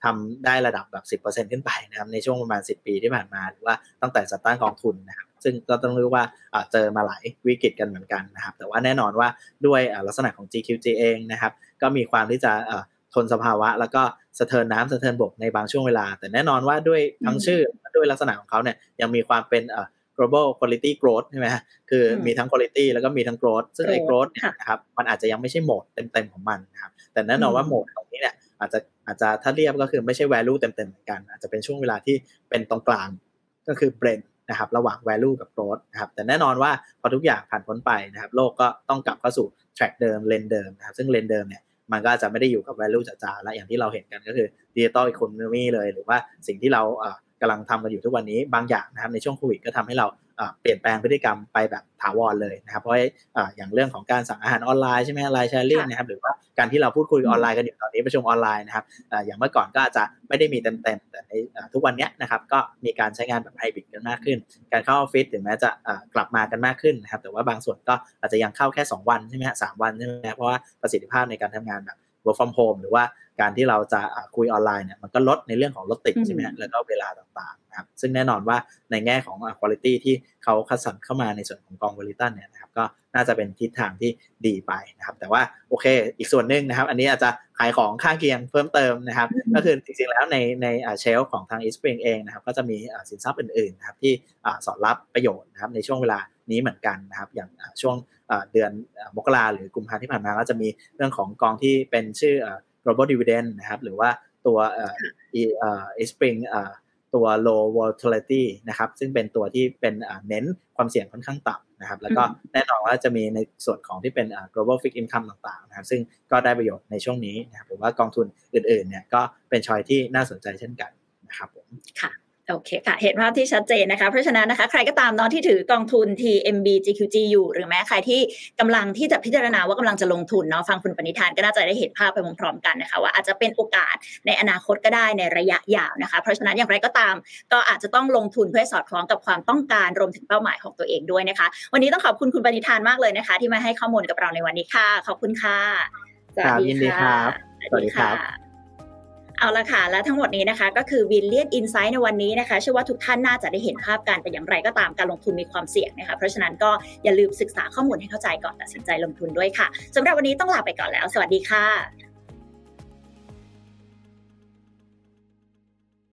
Speaker 2: ทำได้ระดับแบบ 10%ขึ้นไปนะครับในช่วงประมาณ 10 ปีที่ผ่านมาหรือว่าตั้งแต่จัดตั้งกองทุนนะครับ ซึ่งก็ต้องเรียกว่าเจอมาหลายวิกฤตกันเหมือนกันนะครับ แต่ว่าแน่นอนว่าด้วยลักษณะของ GQG เองนะครับ ก็มีความที่จะทนสภาวะ แล้วก็สะเทินน้ำสะเทินบกในบางช่วงเวลา แต่แน่นอนว่าด้วยทั้งชื่อด้วยลักษณะของเขาเนี่ยยังมีความเป็น global quality growth ใช่ไหมฮะคือมีทั้ง quality แล้วก็มีทั้ง growth ซึ่งไอ้ growth นะครับ มันอาจจะยังไม่ใช่โหมดเต็มๆของมันนะครับ แต่แน่นอนว่าโหมดตรงนี้เนี่ยอาจจะอาจจะถ้าเรียบก็คือไม่ใช่ value เต็มๆเหมือนกัน อาจจะเป็นช่วงเวลาที่เป็นตรงกลาง ก็คือ blend นะครับระหว่าง value กับ growth นะครับแต่แน่นอนว่าพอทุกอย่างผ่านพ้นไปนะครับโลกก็ต้องกลับเข้าสู่ track เดิมเลนเดิมนะครับซึ่งเลนเดิมเนี่ยมันก็จะไม่ได้อยู่กับ value จ๋าๆและอย่างที่เราเห็นกันก็คือ digital economy เลย หรือว่าสิ่งที่เรากำลังทำกันอยู่ทุกวันนี้บางอย่างนะครับในช่วงโควิดก็ทำให้เรา เปลี่ยนแปลงพฤติกรรมไปแบบถาวรเลยนะครับ เพราะอย่างเรื่องของการสั่งอาหารออนไลน์ใช่ไหมไลน์แชร์ลิงนะครับหรือว่าการที่เราพูดคุยออนไลน์กันอยู่ตอนนี้ประชุมออนไลน์นะครับอย่างเมื่อก่อนก็อาจจะไม่ได้มีเต็มๆแต่ในทุกวันนี้นะครับก็มีการใช้งานแบบไฮบริดกันมากขึ้น การเข้าออฟฟิศถึงแม้จะกลับมากันมากขึ้นนะครับแต่ว่าบางส่วนก็อาจจะยังเข้าแค่ 2 วันใช่ไหมฮะสวันใช่ไหมเพราะว่าประสิทธิภาพในการทำงานแบบ work from home หรือว่าการที่เราจะคุยออนไลน์เนี่ยมันก็ลดในเรื่องของรถติดใช่ไหมแล้วก็เวลาต่างๆนะครับซึ่งแน่นอนว่าในแง่ของคุณภาพที่เขาคัดสรรเข้ามาในส่วนของกองบริตันเนี่ยนะครับก็น่าจะเป็นทิศทางที่ดีไปนะครับ แต่ว่าโอเค อีกส่วนหนึ่งนะครับ อันนี้อาจจะขายของข้างเคียงเพิ่มเติมนะครับ ก็คือจริงๆแล้วในในเชลของทาง e s p r i n g เองนะครับ ก็จะมีสินทรัพย์อื่นๆนะครับที่สอดรับประโยชน์นะครับในช่วงเวลา นี้เหมือนกันนะครับ อย่างช่วงเดือนมกราหรือกุมภาที่ผ่านมาก็จะมีเรื่องของกองที่เป็นชื่อ global dividend นะครับ หรือว่าตัวเอ่อเอ่อ spring เอ่อตัว low volatility นะครับ ซึ่งเป็นตัวที่เป็นเน้นความเสี่ยงค่อนข้างต่ำนะครับ แล้วก็แน่นอนว่าจะมีในส่วนของที่เป็น global fixed income ต่างๆ นะครับ ซึ่งก็ได้ประโยชน์ในช่วงนี้นะครับหรือว่ากองทุนอื่นๆ เนี่ยก็เป็นชอยที่น่าสนใจเช่นกันนะครับผม
Speaker 1: ค่ะ โอเคค่ะ เห็นภาพที่ชัดเจนนะคะ เพราะฉะนั้นนะคะใครก็ตามน้องที่ถือกองทุน TMB GQG อยู่ หรือแม้ใครที่กำลังที่จะพิจารณาว่ากำลังจะลงทุนเนาะฟังคุณปณิธานก็น่าจะได้เห็นภาพไปพร้อมๆกันนะคะ ว่าอาจจะเป็นโอกาสในอนาคตก็ได้ในระยะยาวนะคะ เพราะฉะนั้นอย่างไรก็ตาม ก็อาจจะต้องลงทุนเพื่อสอดคล้องกับความต้องการรวมถึงเป้าหมายของตัวเองด้วยนะคะ วันนี้ต้องขอบคุณคุณปณิธานมากเลยนะคะ ที่มาให้ข้อมูลกับเราในวันนี้ค่ะขอบคุณค่ะ
Speaker 2: สวัสดีค่ะ
Speaker 1: สวัสดีค่ะ เอาละค่ะ และทั้งหมดนี้นะคะ ก็คือวินเลียนอินไซต์ในวันนี้นะคะเชื่อว่าทุกท่านน่าจะได้เห็นภาพกันแต่อย่างไรก็ตามการลงทุนมีความเสี่ยงนะคะเพราะฉะนั้นก็อย่าลืมศึกษาข้อมูลให้เข้าใจก่อนตัดสินใจลงทุนด้วยค่ะสำหรับวันนี้ต้องลาไปก่อนแล้ว สวัสดีค่ะ